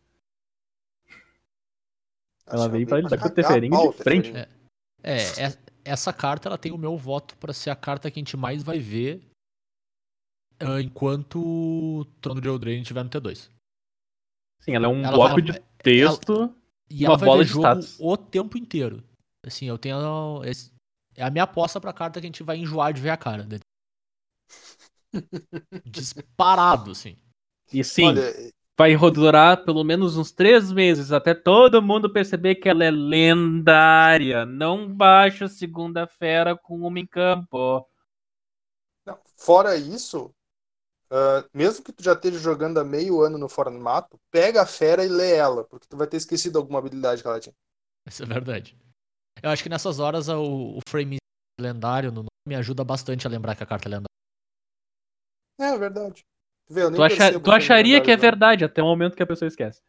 Ela Acho veio pra lidar com o Teferinho de frente. Teferinho. É, é- essa carta ela tem o meu voto pra ser a carta que a gente mais vai ver ah, enquanto o Trono de Eldraine estiver no T2. Sim, ela é um Ela bloco vai- de texto. E Uma ela vai bola ver de jogo status. o tempo inteiro. Assim, eu tenho. esse- é a minha aposta pra carta que a gente vai enjoar de ver a cara. né? Disparado, assim. E sim, Olha, vai durar pelo menos uns três meses até todo mundo perceber que ela é lendária. Não baixa segunda-feira com uma em campo. Não, fora isso, ah, mesmo que tu já esteja jogando há meio ano no formato, pega a fera e lê ela, porque tu vai ter esquecido alguma habilidade que ela tinha. Isso é verdade. Eu acho que nessas horas o, o frame lendário no nome me ajuda bastante a lembrar que a carta é lendária. É, é verdade. Tu, vê, Tu, acha- tu acharia que é verdade até o momento que a pessoa esquece.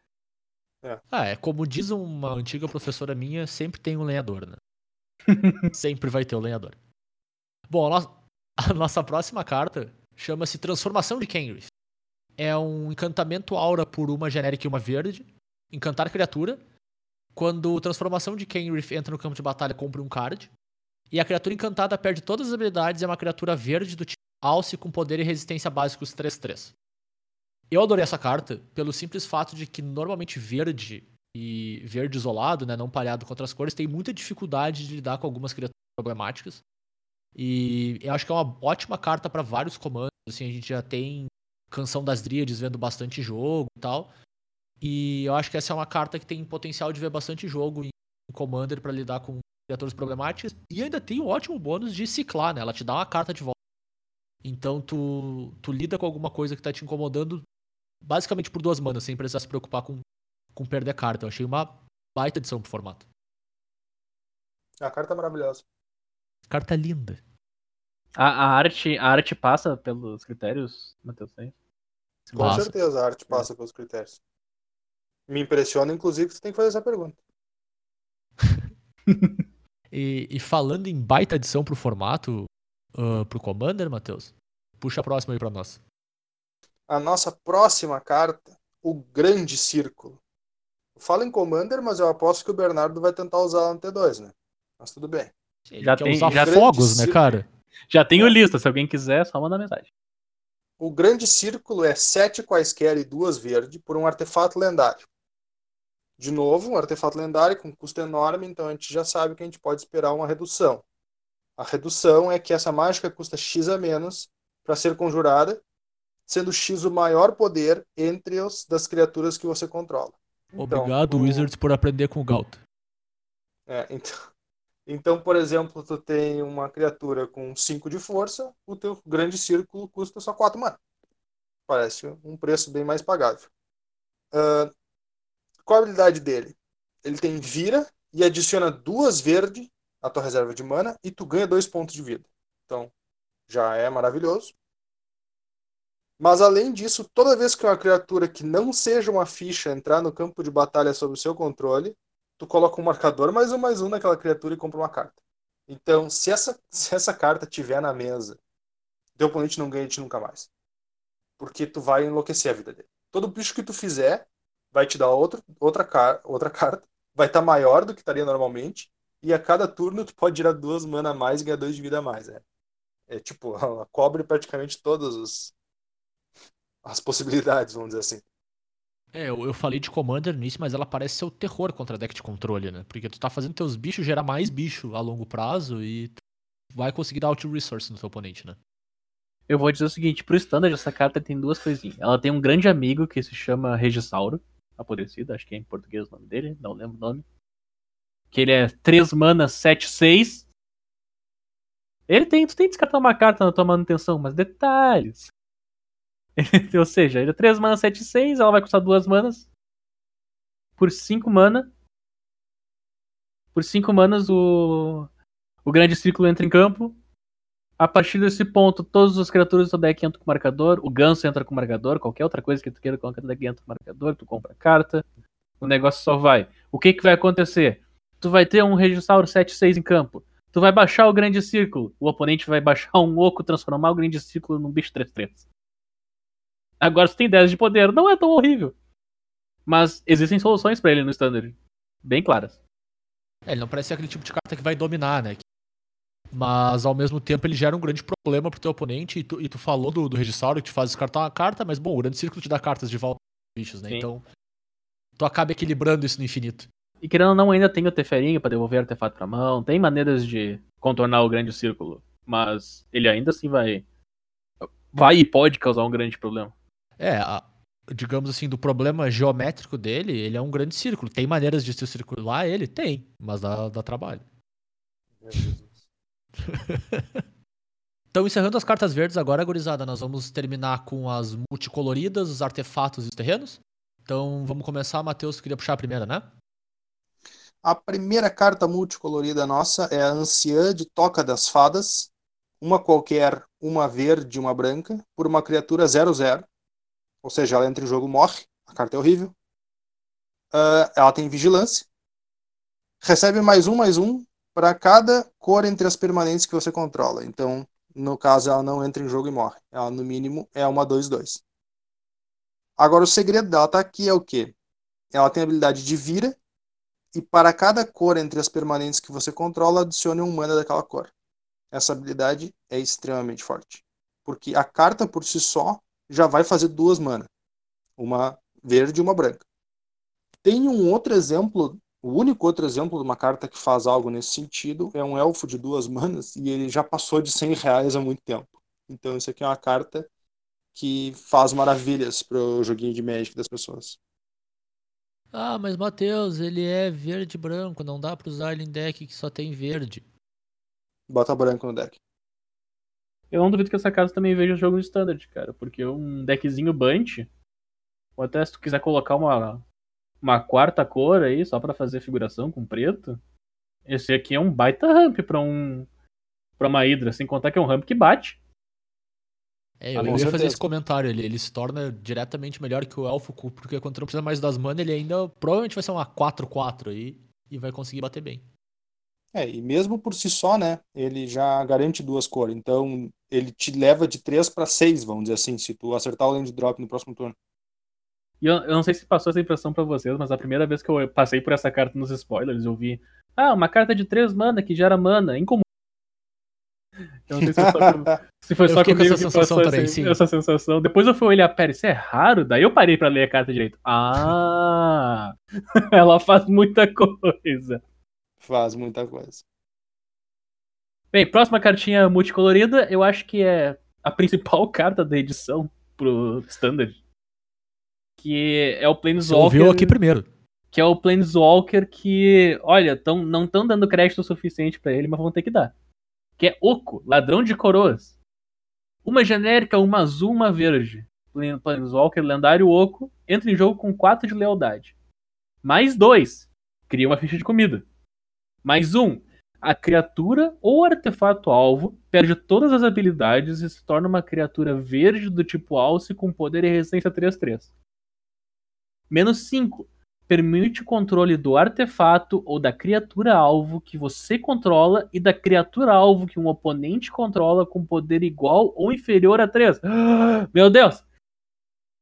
Ah, é como diz uma antiga professora minha, sempre tem um lenhador, né? sempre vai ter o lenhador. Bom, a, no- a nossa próxima carta chama-se Transformação de Kenrith. É um encantamento aura por uma genérica e uma verde. Encantar criatura. Quando transformação de Kenrith entra no campo de batalha, compre um card. E a criatura encantada perde todas as habilidades e é uma criatura verde do tipo Alce com poder e resistência básicos 3-3. Eu adorei essa carta pelo simples fato de que normalmente verde e verde isolado, né, não pareado com outras cores, tem muita dificuldade de lidar com algumas criaturas problemáticas. E eu acho que é uma ótima carta para vários comandos. Assim, a gente já tem Canção das Dríades vendo bastante jogo e tal. E eu acho que essa é uma carta que tem potencial de ver bastante jogo em Commander para lidar com criaturas problemáticas. E ainda tem o ótimo bônus de ciclar, né? Ela te dá uma carta de volta. Então tu, tu lida com alguma coisa que tá te incomodando basicamente por duas manas, sem precisar se preocupar com, com perder carta. Eu achei uma baita edição pro formato. A carta é maravilhosa. Carta linda. A, a arte, a arte passa pelos critérios, Matheus? tem? Com Passa. certeza a arte passa pelos critérios. Me impressiona, inclusive, que você tem que fazer essa pergunta. E, e falando em baita edição pro formato, ah, pro Commander, Matheus, puxa a próxima aí pra nós. A nossa próxima carta, o Grande Círculo. Eu falo em Commander, mas eu aposto que o Bernardo vai tentar usar ela no T2, né? Mas tudo bem. Ele Já tem- já- fogos, né, Grande cara? Já tenho lista, se alguém quiser, é só mandar mensagem. O Grande Círculo é sete quaisquer e duas verde por um artefato lendário. De novo, um artefato lendário com custo enorme, então a gente já sabe que a gente pode esperar uma redução. A redução é que essa mágica custa X a menos para ser conjurada, sendo X o maior poder entre os das criaturas que você controla. Então, Obrigado, o- Wizards, por aprender com o Gauta. É, então, então, por exemplo, tu tem uma criatura com 5 de força, o teu grande círculo custa só 4 mana. Parece um preço bem mais pagável. Ah, qual a habilidade dele? Ele tem vira e adiciona duas verde à tua reserva de mana e tu ganha dois pontos de vida. Então, já é maravilhoso. Mas além disso, toda vez que uma criatura que não seja uma ficha entrar no campo de batalha sob o seu controle, tu coloca um marcador mais um mais um naquela criatura e compra uma carta. Então, se essa, se essa carta tiver na mesa, teu oponente não ganha de nunca mais. Porque tu vai enlouquecer a vida dele. Todo bicho que tu fizer vai te dar outro, outra, car outra carta, vai estar maior do que estaria normalmente, e a cada turno tu pode tirar duas mana a mais e ganhar dois de vida a mais. É, é tipo, ela cobre praticamente todas os, as possibilidades, vamos dizer assim. É, eu, eu falei de Commander nisso, mas ela parece ser o terror contra deck de controle, né? Porque tu tá fazendo teus bichos gerar mais bicho a longo prazo e tu vai conseguir dar out resource no teu oponente, né? Eu vou dizer o seguinte, pro standard essa carta tem duas coisinhas. Ela tem um grande amigo que se chama Regisauro, apodrecido, acho que é em português o nome dele, não lembro o nome. Que ele é 3 mana 7 6. Ele tem, tu tem que descartar uma carta na tua manutenção, mas detalhes. Ou seja, ele é 3 mana 7 6, ela vai custar 2 manas. Por 5 mana. Por 5 manas o o grande círculo entra em campo. A partir desse ponto, todas as criaturas do teu deck entram com marcador. O ganso entra com marcador. Qualquer outra coisa que tu queira colocar no deck entra com marcador. Tu compra carta. O negócio só vai. O que, que vai acontecer? Tu vai ter um Regisauro 7-6 em campo. Tu vai baixar o grande círculo. O oponente vai baixar um oco, transformar o grande círculo num bicho 3-3. Agora tu tem 10 de poder. Não é tão horrível. Mas existem soluções pra ele no standard. Bem claras. É, ele não parece ser aquele tipo de carta que vai dominar, né? Mas ao mesmo tempo ele gera um grande problema pro teu oponente. E tu, e tu falou do, do Regisauro que te faz descartar uma carta, mas bom, o grande círculo te dá cartas de volta aos bichos, né? Sim. Então tu acaba equilibrando isso no infinito. E querendo ou não, ainda tem o Teferinho pra devolver artefato pra mão. Tem maneiras de contornar o grande círculo. Mas ele ainda assim vai. Vai e pode causar um grande problema. É, a- digamos assim, do problema geométrico dele, ele é um grande círculo. Tem maneiras de se circular ele? Tem, mas dá, dá trabalho. Meu Jesus. Então, encerrando as cartas verdes agora, gurizada, nós vamos terminar com as multicoloridas, os artefatos e os terrenos. Então, vamos começar. Matheus, queria puxar a primeira, né? A primeira carta multicolorida nossa é a Anciã de Toca das Fadas. Uma qualquer, uma verde e uma branca, por uma criatura 0-0. Ou seja, ela entra em jogo morre. A carta é horrível. Ah, ela tem vigilância. Recebe mais um, mais um para cada cor entre as permanentes que você controla. Então, no caso, ela não entra em jogo e morre. Ela, no mínimo, é uma 2-2. Agora, o segredo dela tá aqui é o quê? Ela tem a habilidade de vira e para cada cor entre as permanentes que você controla, adicione um mana daquela cor. Essa habilidade é extremamente forte. Porque a carta por si só já vai fazer duas mana. Uma verde e uma branca. Tem um outro exemplo, o único outro exemplo de uma carta que faz algo nesse sentido é um elfo de duas manas e ele já passou de 100 reais há muito tempo. Então isso aqui é uma carta que faz maravilhas pro joguinho de Magic das pessoas. Ah, mas Matheus, ele é verde e branco, não dá pra usar ele em deck que só tem verde. Bota branco no deck. Eu não duvido que essa casa também veja jogo de standard, cara. Porque um deckzinho Bunch, ou até se tu quiser colocar uma, uma quarta cor aí, só pra fazer figuração com preto, esse aqui é um baita ramp pra um. pra uma Hydra, sem contar que é um ramp que bate. É, eu Ah, ia fazer esse comentário. Ele, ele se torna diretamente melhor que o elfo, cu- porque quando tu não precisa mais das mana, ele ainda provavelmente vai ser uma 4-4 aí e vai conseguir bater bem. É, e mesmo por si só, né, ele já garante duas cores. Então, ele te leva de 3 para 6, vamos dizer assim, se tu acertar o land drop no próximo turno. E eu, eu não sei se passou essa impressão pra vocês, mas a primeira vez que eu passei por essa carta nos spoilers, eu vi. Ah, uma carta de 3 mana que gera mana, incomum. Eu não sei se, foi só com- se foi Eu só com comigo essa que sensação passou também, essa, sim. essa sensação. Depois eu fui olhar, pera, isso é raro? Daí eu parei pra ler a carta direito. Ah! ela faz muita coisa. Faz muita coisa. Bem, próxima cartinha multicolorida, eu acho que é a principal carta da edição pro Standard. Que é o Você Planeswalker. ouviu aqui primeiro. que é o Planeswalker que, olha, tão, não estão dando crédito o suficiente pra ele, mas vão ter que dar. Que é Oco, ladrão de coroas. Uma genérica, uma azul, uma verde. Plan- Planeswalker lendário Oco entra em jogo com 4 de lealdade. Mais 2, cria uma ficha de comida. Mais um, a criatura ou artefato alvo perde todas as habilidades e se torna uma criatura verde do tipo Alce com poder e resistência 3-3. Menos 5, permite o controle do artefato ou da criatura alvo que você controla e da criatura alvo que um oponente controla com poder igual ou inferior a 3. Meu Deus!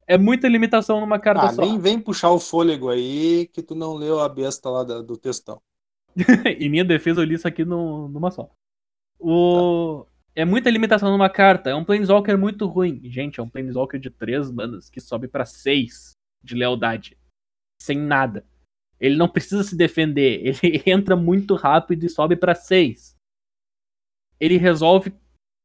É muita limitação numa carta Ah, só. nem vem puxar o fôlego aí que tu não leu a besta lá da- do textão. em minha defesa, eu li isso aqui no- numa só. O... É muita limitação numa carta. É um Planeswalker muito ruim. Gente, é um Planeswalker de 3 manas que sobe pra 6. De lealdade. Sem nada. Ele não precisa se defender. Ele entra muito rápido e sobe pra 6. Ele resolve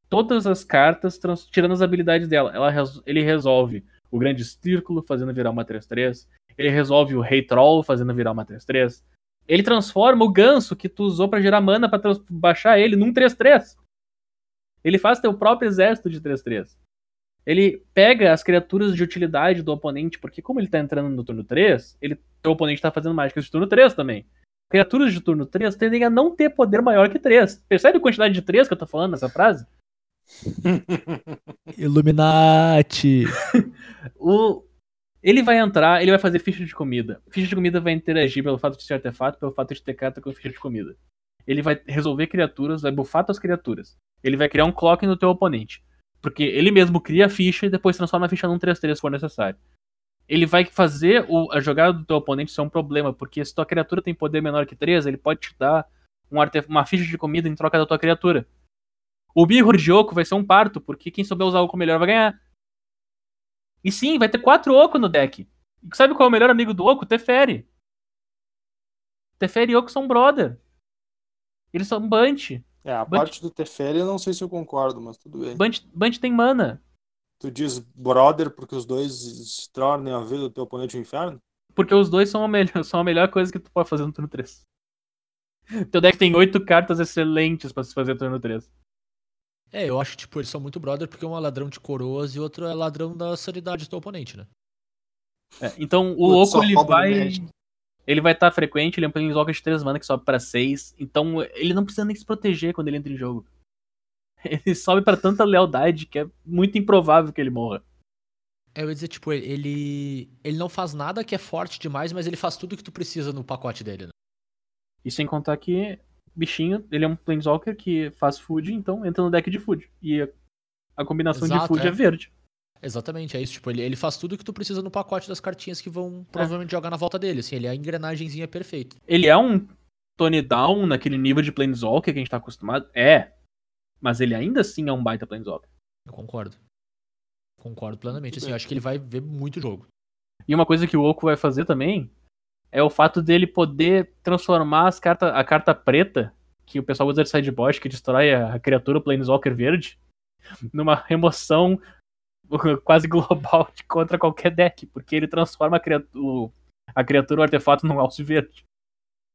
todas as cartas, tirando as habilidades dela. Ela res- ele resolve o Grande Círculo, fazendo virar uma 3-3. Ele resolve o Rei Troll, fazendo virar uma 3-3. Ele transforma o ganso que tu usou pra gerar mana pra baixar ele num 3-3. Ele faz teu próprio exército de 3-3. Ele pega as criaturas de utilidade do oponente, porque como ele tá entrando no turno 3, ele, teu oponente tá fazendo mágicas de turno 3 também. Criaturas de turno 3 tendem a não ter poder maior que 3. Percebe a quantidade de 3 que eu tô falando nessa frase? Illuminati! O... Ele vai entrar, ele vai fazer ficha de comida. Ficha de comida vai interagir pelo fato de ser artefato, pelo fato de ter carta com ficha de comida. Ele vai resolver criaturas, vai bufar tuas criaturas. Ele vai criar um clock no teu oponente. Porque ele mesmo cria a ficha e depois transforma a ficha num 3-3 se for necessário. Ele vai fazer o- a jogada do teu oponente ser um problema, porque se tua criatura tem poder menor que 3, ele pode te dar um uma ficha de comida em troca da tua criatura. O Mirror de Oco vai ser um parto, porque quem souber usar Oco melhor vai ganhar. E sim, vai ter quatro Oco no deck. E sabe qual é o melhor amigo do Oco? Teferi. Teferi e Oco são brother. Eles são Bunch. É, a Bunch- parte do Teferi eu não sei se eu concordo, mas tudo bem. Bunch, Bunch tem mana. Tu diz brother porque os dois se tornem a vida do teu oponente no inferno? Porque os dois são a, melhor, são a melhor coisa que tu pode fazer no turno 3. Teu deck tem oito cartas excelentes pra se fazer no turno 3. É, eu acho que, tipo, eles são muito brother porque um é ladrão de coroas e outro é ladrão da sanidade do teu oponente, né? É, então o Putz, Oco ele vai. Magic. Ele vai estar frequente, ele é um Planeswalker de 3 mana que sobe pra 6. Então ele não precisa nem se proteger quando ele entra em jogo. Ele sobe pra tanta lealdade que é muito improvável que ele morra. É, Eu ia dizer, tipo, ele. Ele não faz nada que é forte demais, mas ele faz tudo que tu precisa no pacote dele, né? E sem contar que bichinho, ele é um Planeswalker que faz food, então entra no deck de food. E a, a combinação de Exato, food é. é. verde. Exatamente, é isso. Tipo, ele, ele faz tudo que tu precisa no pacote das cartinhas que vão provavelmente jogar na volta dele. Assim, ele é a engrenagemzinha perfeita. Ele é um Tone Down naquele nível de Planeswalker que a gente tá acostumado? É. Mas ele ainda assim é um baita Planeswalker. Eu concordo. Concordo plenamente. Assim, eu acho que ele vai ver muito jogo. E uma coisa que o Oco vai fazer também é o fato dele poder transformar as carta, a carta preta, que o pessoal usa de sideboard, que destrói a, a criatura Planeswalker verde, numa remoção quase global de contra qualquer deck, porque ele transforma a criatura, a criatura o artefato num alce verde.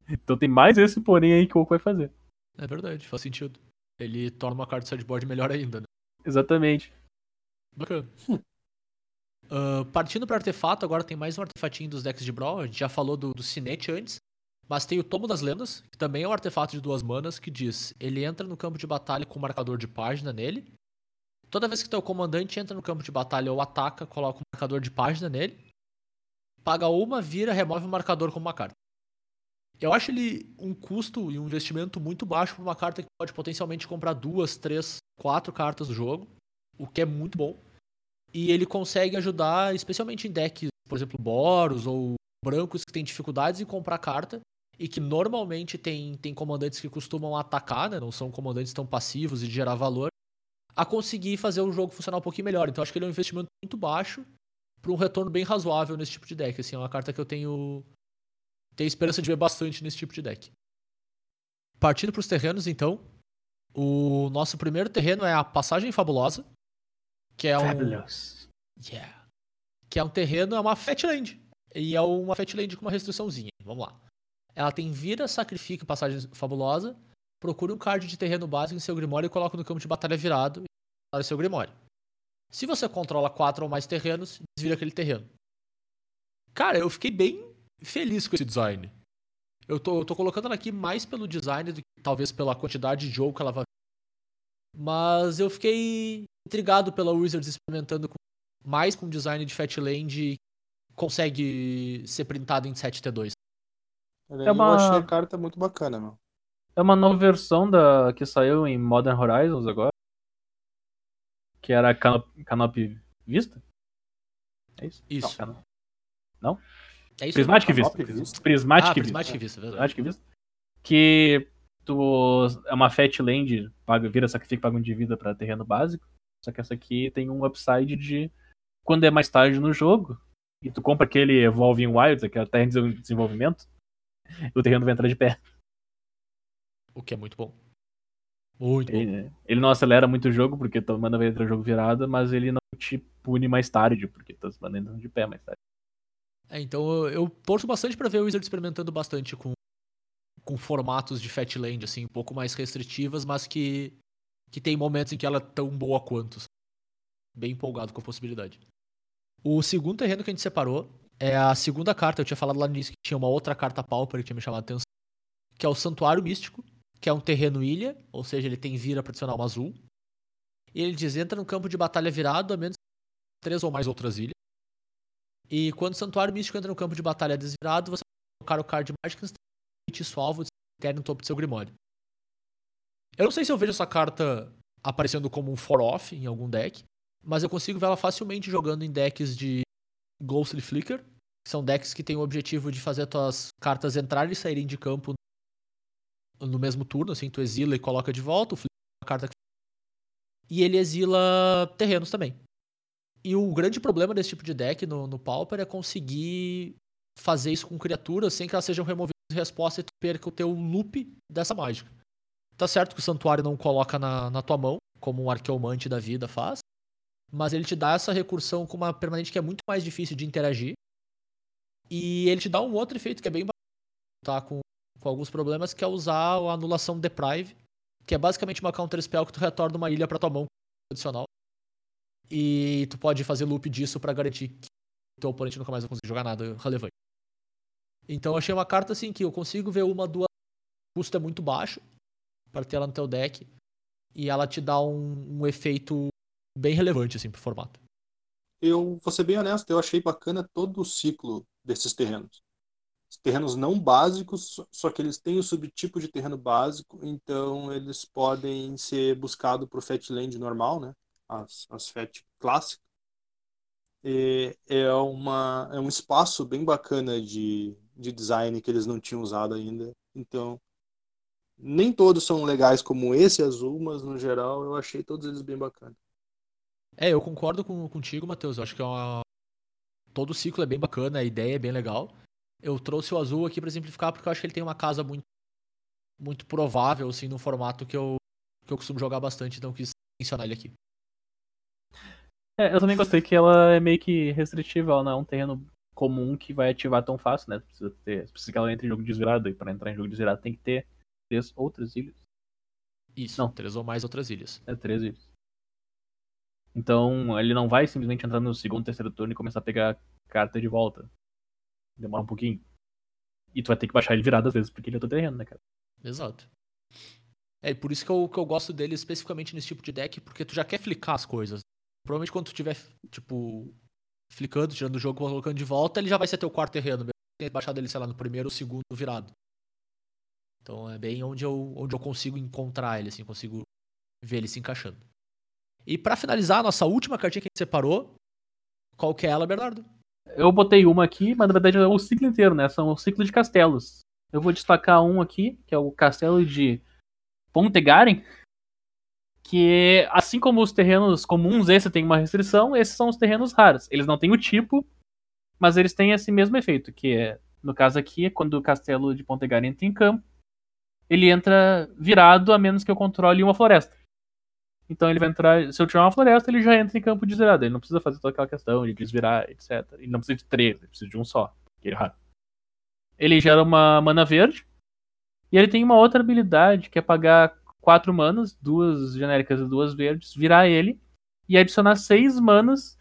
Então tem mais esse porém aí que o Oco vai fazer. É verdade, faz sentido. Ele torna uma carta de sideboard melhor ainda, né? Exatamente. Bacana. Ah, partindo para artefato, agora tem mais um artefatinho dos decks de Brawl. A gente já falou do, do Cinete antes. Mas tem o Tomo das Lendas, que também é um artefato de duas manas, que diz: ele entra no campo de batalha com um marcador de página nele. Toda vez que teu comandante entra no campo de batalha ou ataca, coloca um marcador de página nele. Paga uma, vira, remove o marcador com uma carta. Eu acho ele um custo e um investimento muito baixo para uma carta que pode potencialmente comprar duas, três, quatro cartas do jogo, o que é muito bom. E ele consegue ajudar, especialmente em decks, por exemplo, Boros ou brancos que têm dificuldades em comprar carta e que normalmente tem, tem comandantes que costumam atacar, né? Não são comandantes tão passivos e gerar valor, a conseguir fazer o jogo funcionar um pouquinho melhor. Então acho que ele é um investimento muito baixo para um retorno bem razoável nesse tipo de deck. Assim, é uma carta que eu tenho, tenho esperança de ver bastante nesse tipo de deck. Partindo para os terrenos, então. O nosso primeiro terreno é a Passagem Fabulosa, que é um, Fabulous. Yeah. Que é um terreno, é uma Fatland. E é uma Fatland com uma restriçãozinha. Vamos lá. Ela tem vira, sacrifica passagem fabulosa, procura um card de terreno básico em seu Grimório e coloca no campo de batalha virado para seu Grimório. Se você controla quatro ou mais terrenos, desvira aquele terreno. Cara, eu fiquei bem feliz com esse design. Eu tô, eu tô colocando ela aqui mais pelo design do que talvez pela quantidade de jogo que ela vai. Mas eu fiquei intrigado pela Wizards experimentando com- mais com design de Fatland e consegue ser printado em 7T2. Olha É uma- Eu achei a carta muito bacana, meu. É uma nova versão da que saiu em Modern Horizons agora. Que era Canop, Canopy Vista? É isso? Isso. Não, Cano- É isso Prismatic Vista. Vista? Prismatic ah, Vista. Prismatic Vista, verdade. Prismatic Vista. Que tu é uma Fat Land, paga, vira sacrifica, paga um de vida pra terreno básico. Só que essa aqui tem um upside de quando é mais tarde no jogo, e tu compra aquele Evolving Wilds, aquela terra em desenvolvimento, o terreno vai entrar de pé. O que é muito bom. Muito. Ele, ele não acelera muito o jogo, porque tua mana vai entrar o jogo virada, mas ele não te pune mais tarde, porque tuas mana entram de pé mais tarde. É, então eu, eu torço bastante pra ver o Wizard experimentando bastante com, com formatos de Fatland, assim, um pouco mais restritivas, mas que, que tem momentos em que ela é tão boa quanto. Bem empolgado com a possibilidade. O segundo terreno que a gente separou é a segunda carta. Eu tinha falado lá no início que tinha uma outra carta Pauper que tinha me chamado a atenção, que é o Santuário Místico, que é um terreno ilha, ou seja, ele tem vira pra adicionar uma azul. E ele diz: entra no campo de batalha virado, a menos três ou mais outras ilhas. E quando o Santuário Místico entra no campo de batalha desvirado, você pode colocar o card mágico e isso alvo de no topo do seu Grimório. Eu não sei se eu vejo essa carta aparecendo como um for-off em algum deck, mas eu consigo ver ela facilmente jogando em decks de Ghostly Flicker, que são decks que têm o objetivo de fazer as tuas cartas entrarem e saírem de campo no mesmo turno, assim, tu exila e coloca de volta, o Flicker é uma carta que... E ele exila terrenos também. E o grande problema desse tipo de deck no, no Pauper é conseguir fazer isso com criaturas sem que elas sejam removidas de resposta e tu perca o teu loop dessa mágica. Tá certo que o santuário não coloca na, na tua mão, como um arqueomante da vida faz, mas ele te dá essa recursão com uma permanente que é muito mais difícil de interagir. E ele te dá um outro efeito que é bem tá com, com alguns problemas, que é usar a anulação Deprive, que é basicamente uma counter spell que tu retorna uma ilha pra tua mão adicional. E tu pode fazer loop disso pra garantir que teu oponente nunca mais vai conseguir jogar nada relevante. Então eu achei uma carta assim que eu consigo ver uma, duas. O custo é muito baixo para ter ela no teu deck. E ela te dá um, um efeito bem relevante assim pro formato. Eu vou ser bem honesto, eu achei bacana todo o ciclo desses terrenos. Os terrenos não básicos, só- que eles têm o subtipo de terreno básico, então eles podem ser buscados para o Fatland normal, né? As, as Fat clássicas. É, uma, é um espaço bem bacana de, de design que eles não tinham usado ainda. Então, nem todos são legais como esse azul, mas no geral eu achei todos eles bem bacanas. É, eu concordo com, contigo, Matheus. Eu acho que é uma... todo o ciclo é bem bacana, a ideia é bem legal. Eu trouxe o azul aqui pra exemplificar porque eu acho que ele tem uma casa muito muito provável assim no formato que eu que eu costumo jogar bastante, então eu quis mencionar ele aqui. É, eu também gostei que ela é meio que restritiva, ela não é um terreno comum que vai ativar tão fácil, né? Precisa ter. Precisa que ela entre em jogo desvirado, e pra entrar em jogo desvirado tem que ter três outras ilhas. Isso, Não. três ou mais outras ilhas. É três ilhas. Então ele não vai simplesmente entrar no segundo, terceiro turno e começar a pegar carta de volta. Demora um pouquinho. E tu vai ter que baixar ele virado às vezes, porque ele é teu terreno, né, cara? Exato. É, por isso que eu, que eu gosto dele especificamente nesse tipo de deck, porque tu já quer flicar as coisas. Provavelmente quando tu tiver, tipo, flicando, tirando o jogo, colocando de volta, ele já vai ser teu quarto terreno. tenha baixado ele, sei lá, no primeiro ou segundo virado. Então é bem onde eu, onde eu consigo encontrar ele, assim, consigo ver ele se encaixando. E pra finalizar, a nossa última cartinha que a gente separou, qual que é ela, Bernardo? Eu botei uma aqui, mas na verdade é o ciclo inteiro, né? São o ciclo de castelos. Eu vou destacar um aqui, que é o castelo de Pontegaren, que assim como os terrenos comuns, esse tem uma restrição, esses são os terrenos raros. Eles não têm o tipo, mas eles têm esse mesmo efeito, que é, no caso aqui, quando o castelo de Pontegaren entra em campo, ele entra virado a menos que eu controle uma floresta. Então ele vai entrar. Se eu tiver uma floresta, ele já entra em campo desvirado. Ele não precisa fazer toda aquela questão de desvirar, etc. Ele não precisa de três, ele precisa de um só. Que é raro. Ele gera uma mana verde. E ele tem uma outra habilidade que é pagar quatro manas, duas genéricas e duas verdes, virar ele e adicionar seis manas.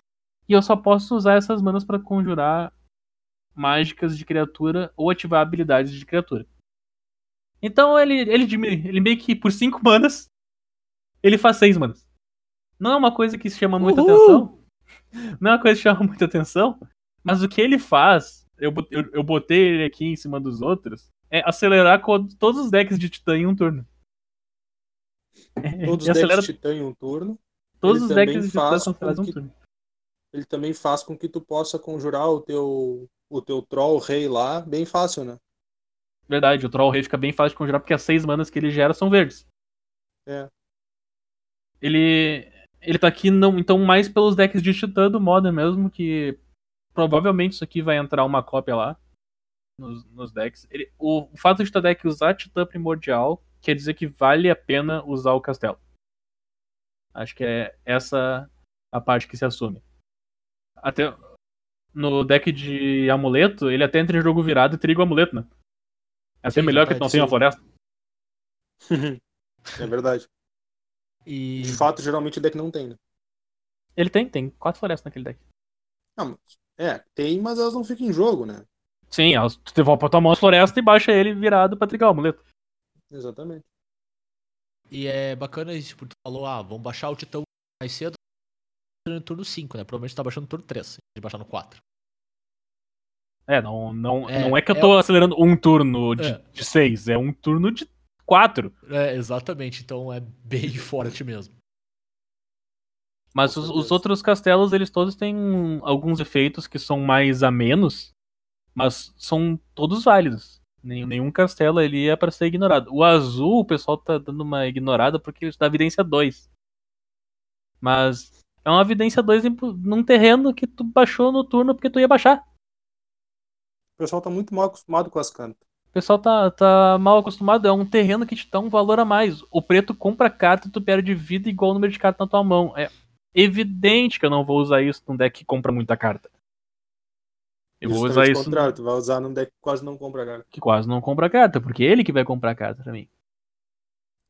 E eu só posso usar essas manas para conjurar mágicas de criatura ou ativar habilidades de criatura. Então ele, ele, ele meio que por cinco manas ele faz seis manas. Não é uma coisa que chama muita Uhul! atenção. Não é uma coisa que chama muita atenção. Mas o que ele faz, eu, eu, eu botei ele aqui em cima dos outros, é acelerar todos os decks de Titã em um turno. Todos Ele os decks Titã em um turno. todos os decks de Titã são com um turno. Ele também faz com que tu possa conjurar o teu, o teu troll rei lá bem fácil, né? Verdade, o Troll Rei fica bem fácil de conjurar porque as seis manas que ele gera são verdes. É. Ele. Ele tá aqui não, então mais pelos decks de Titã do Modern mesmo, que provavelmente isso aqui vai entrar uma cópia lá nos, nos decks. Ele- o, o fato de teu deck usar Titã Primordial quer dizer que vale a pena usar o castelo. Acho que é essa a parte que se assume. Até no deck de amuleto, ele até entra em jogo virado e triga o amuleto, né? É até melhor que não tenha uma floresta. É verdade. E De fato, geralmente o deck não tem, né? Ele tem, tem quatro florestas naquele deck. Não, é, tem, mas elas não ficam em jogo, né? Sim, elas- tu devolve pra tua mão as florestas e baixa ele virado pra trigar o amuleto. Exatamente. E é bacana isso, tipo, tu falou, ah, vamos baixar o Titã mais cedo no turno 5, né? Provavelmente tu tá baixando no turno 3, de baixar no 4. É, não, não, É, não é que eu é tô acelerando um turno de, É. de seis, é um turno de quatro. É, exatamente, então é bem forte mesmo. Mas os, os outros castelos, eles todos têm alguns efeitos que são mais a menos, mas são todos válidos. Nenhum, nenhum castelo ali é pra ser ignorado. O azul, o pessoal tá dando uma ignorada porque ele dá evidência 2. Mas é uma evidência 2 em- num terreno que tu baixou no turno porque tu ia baixar. O pessoal tá muito mal acostumado com as cantas. O pessoal tá, tá mal acostumado, é um terreno que te dá um valor a mais. O preto compra carta e tu perde vida igual o número de cartas na tua mão. É evidente que eu não vou usar isso num deck que compra muita carta. Eu vou usar o isso contrário, tu vai usar num deck que quase não compra carta. que quase não compra carta, porque é ele que vai comprar carta pra mim.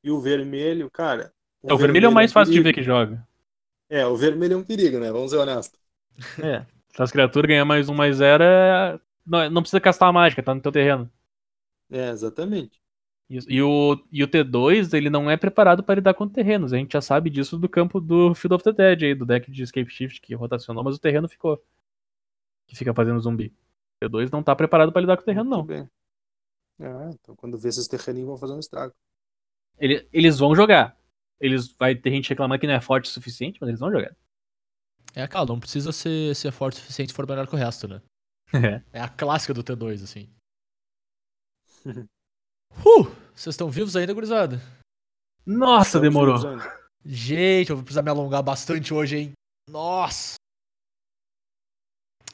E o vermelho, cara. É, o vermelho é o mais um fácil de ver perigo. que joga. É, o vermelho é um perigo, né? Vamos ser honestos. É. Se as criaturas ganhar mais um, mais zero, é... não, não precisa castar a mágica, tá no teu terreno. É, exatamente. Isso. E o, e o T2, ele não é preparado para lidar com terrenos. A gente já sabe disso do campo do Field of the Dead aí, do deck de Escape Shift que rotacionou, mas o terreno ficou. Que fica fazendo zumbi. O T2 não tá preparado para lidar com o terreno, não. Ah, então quando vê esses terreninhos vão fazer um estrago. Ele- eles vão jogar. Eles vai ter gente reclamando que não é forte o suficiente, mas eles vão jogar. É aquela, não precisa ser, ser forte o suficiente se for melhor que o resto, né? É. É a clássica do T2, assim. Uh! Vocês estão vivos ainda, gurizada? Nossa, Estamos demorou. usando. Gente, eu vou precisar me alongar bastante hoje, hein? Nossa!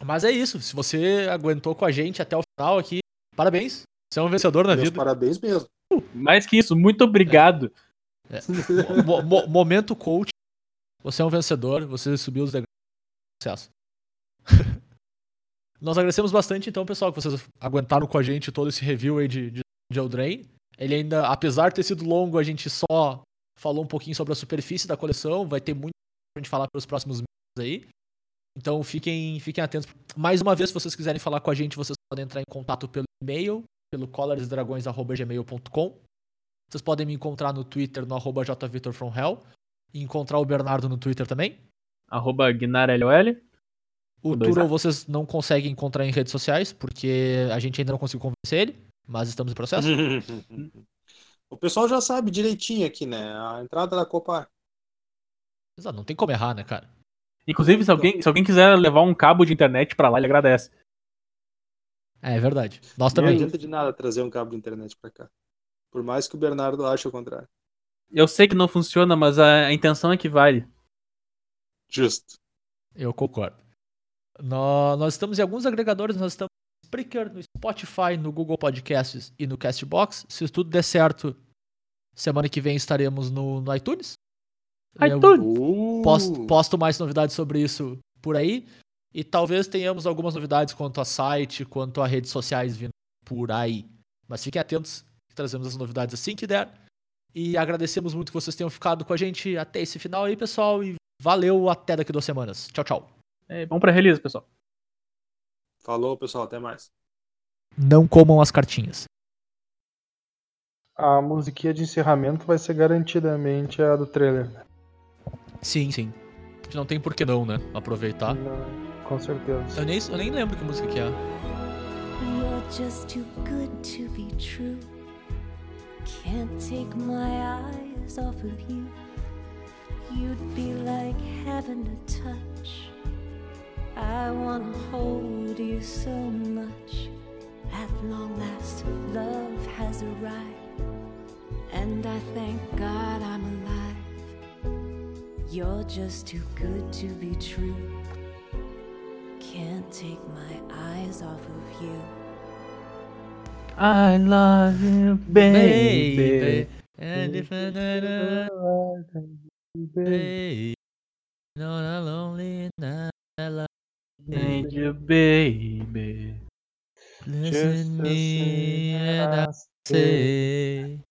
Mas é isso. Se você aguentou com a gente até o final aqui, parabéns. Você é um vencedor na Meus vida. parabéns mesmo. Mais que isso, muito obrigado. Mo- mo- momento coach. Você é um vencedor. Você subiu os degraus. Sucesso. Nós agradecemos bastante, então, pessoal, que vocês aguentaram com a gente todo esse review aí de, de, de. Ele ainda, apesar de ter sido longo, a gente só falou um pouquinho sobre a superfície da coleção. Vai ter muito pra gente falar pelos próximos meses aí. Então fiquem, fiquem atentos. Mais uma vez, se vocês quiserem falar com a gente, vocês podem entrar em contato pelo e-mail, pelo colorsdragões.gmail.com. Vocês podem me encontrar no Twitter, no jvitorfromhell. E encontrar o Bernardo no Twitter também. Arroba GuinarLOL. O dois Turo vocês não conseguem encontrar em redes sociais, porque a gente ainda não conseguiu convencer ele, mas estamos em processo. o pessoal já sabe direitinho aqui, né? A entrada da Copa. Exato, não tem como errar, né, cara? Inclusive, se alguém, se alguém quiser levar um cabo de internet pra lá, ele agradece. É, é verdade. Nós Não também. adianta de nada trazer um cabo de internet pra cá. Por mais que o Bernardo ache o contrário. Eu sei que não funciona, mas a, a intenção é que vale. Justo. Eu concordo. Nó- Nós, estamos em alguns agregadores, nós estamos no Spreaker, no Spotify, no Google Podcasts e no Castbox. Se tudo der certo, semana que vem estaremos no, no iTunes. ITunes. Uh, Posto, posto mais novidades sobre isso por aí. E talvez tenhamos algumas novidades quanto a site, quanto a redes sociais vindo por aí. Mas fiquem atentos que trazemos as novidades assim que der. E agradecemos muito que vocês tenham ficado com a gente até esse final aí, pessoal. E valeu até daqui duas semanas. Tchau, tchau. É, vamos pra release, pessoal. Falou, pessoal. Até mais. Não comam as cartinhas. A musiquinha de encerramento vai ser garantidamente a do trailer. Sim, sim. A gente não tem por que não, né? Aproveitar. Não, com certeza. Eu nem, eu nem lembro que música que é. You're just too good to be true. Can't take my eyes off of you. You'd be like heaven to touch. I wanna hold you so much. At long last, love has arrived. And I thank God I'm alive. You're just too good to be true. Can't take my eyes off of you. I love you, baby. And if I baby, not a lonely night, I love Need you, baby. listen to me and I say